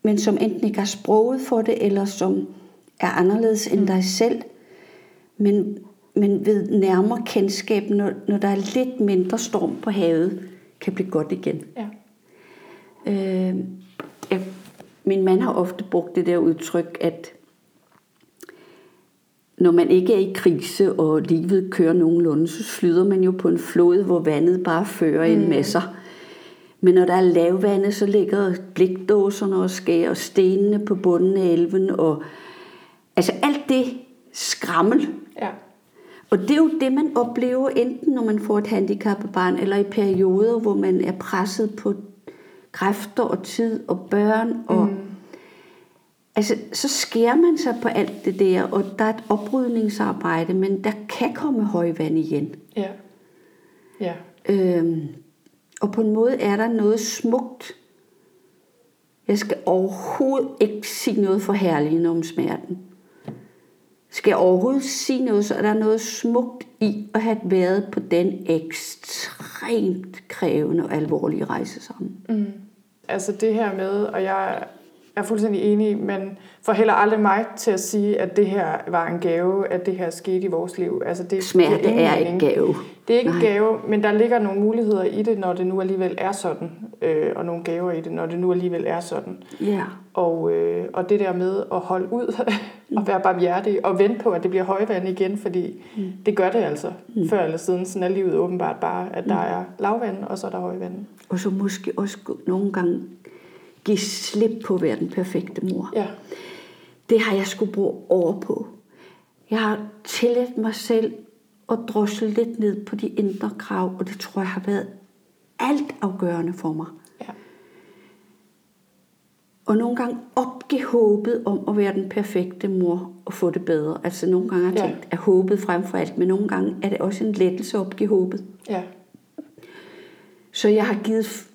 men som enten ikke har sproget for det, eller som er anderledes end mm. dig selv. Men, men ved nærmere kendskab, når, når der er lidt mindre storm på havet, kan blive godt igen. Ja. Øh, jeg, min mand har ofte brugt det der udtryk, at når man ikke er i krise, og livet kører nogenlunde, så flyder man jo på en flod, hvor vandet bare fører en mm. med sig. Men når der er lavvande, så ligger blikdåserne og skærer stenene på bunden af elven. Og, altså alt det skrammel. Ja. Og det er jo det, man oplever, enten når man får et handicappet barn, eller i perioder, hvor man er presset på kræfter og tid og børn. Og, mm. Altså, så skærer man sig på alt det der, og der er et oprydningsarbejde, men der kan komme højvand igen. Ja. ja. Øhm, og på en måde er der noget smukt. Jeg skal overhovedet ikke sige noget for herligende om smerten. Skal jeg overhovedet sige noget, så er der noget smukt i at have været på den ekstremt krævende og alvorlige rejse sammen. Mm. Altså det her med, og jeg er fuldstændig enig, men får heller aldrig mig til at sige, at det her var en gave, at det her skete i vores liv. Altså det, Smerte det er, er ikke gave. Det er ikke Nej. en gave, men der ligger nogle muligheder i det, når det nu alligevel er sådan, øh, og nogle gaver i det, når det nu alligevel er sådan. Ja. Og, øh, og det der med at holde ud og være barmhjertig og vente på, at det bliver højvand igen, fordi mm. det gør det altså. Mm. Før eller siden, sådan er livet åbenbart bare, at der mm. er lavvand, og så er der højvand. Og så måske også nogle gange give slip på at være den perfekte mor. Ja. Det har jeg skulle bruge over på. Jeg har tilladt mig selv at drosle lidt ned på de indre krav, og det tror jeg har været alt afgørende for mig. Ja. Og nogle gange opgive håbet om at være den perfekte mor og få det bedre. Altså nogle gange har jeg tænkt, at håbet frem for alt, men nogle gange er det også en lettelse at opgive håbet. Ja. Så jeg har givet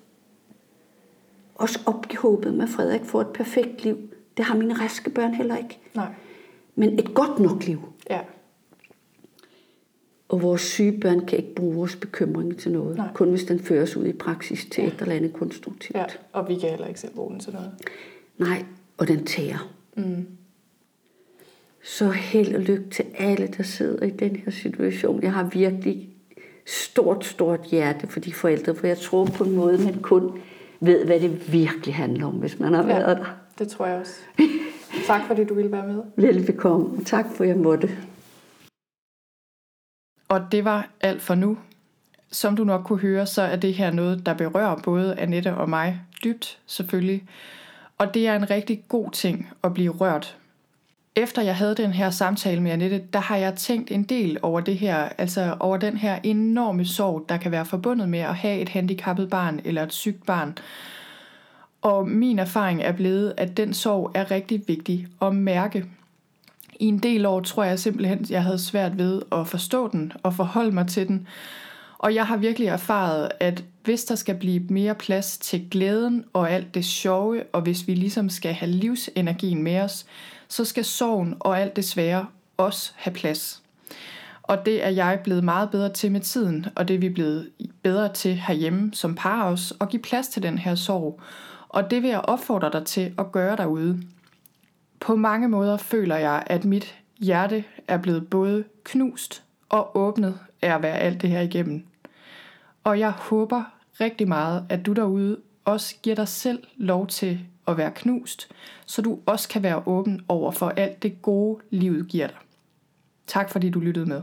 også opgive håbet med, at Frederik får et perfekt liv. Det har mine raske børn heller ikke. Nej. Men et godt nok liv. Ja. Og vores syge børn kan ikke bruge vores bekymring til noget. Nej. Kun hvis den føres ud i praksis til ja. et eller andet konstruktivt. Ja, og vi kan heller ikke selv bruge den til noget. Nej, og den tager. Mm. Så held og lykke til alle, der sidder i den her situation. Jeg har virkelig stort, stort hjerte for de forældre, for jeg tror på en måde, man kun ved, hvad det virkelig handler om, hvis man har ja, været der. det tror jeg også. tak fordi du ville være med. Velbekomme. Tak for, at jeg måtte. Og det var alt for nu. Som du nok kunne høre, så er det her noget, der berører både Annette og mig dybt, selvfølgelig. Og det er en rigtig god ting at blive rørt efter jeg havde den her samtale med Annette, der har jeg tænkt en del over det her, altså over den her enorme sorg, der kan være forbundet med at have et handicappet barn eller et sygt barn. Og min erfaring er blevet, at den sorg er rigtig vigtig at mærke. I en del år tror jeg simpelthen, jeg havde svært ved at forstå den og forholde mig til den. Og jeg har virkelig erfaret, at hvis der skal blive mere plads til glæden og alt det sjove, og hvis vi ligesom skal have livsenergien med os, så skal sorgen og alt det svære også have plads. Og det er jeg blevet meget bedre til med tiden, og det er vi blevet bedre til herhjemme som par også, at give plads til den her sorg. Og det vil jeg opfordre dig til at gøre derude. På mange måder føler jeg, at mit hjerte er blevet både knust og åbnet af at være alt det her igennem. Og jeg håber rigtig meget, at du derude også giver dig selv lov til at være knust, så du også kan være åben over for alt det gode, livet giver dig. Tak fordi du lyttede med.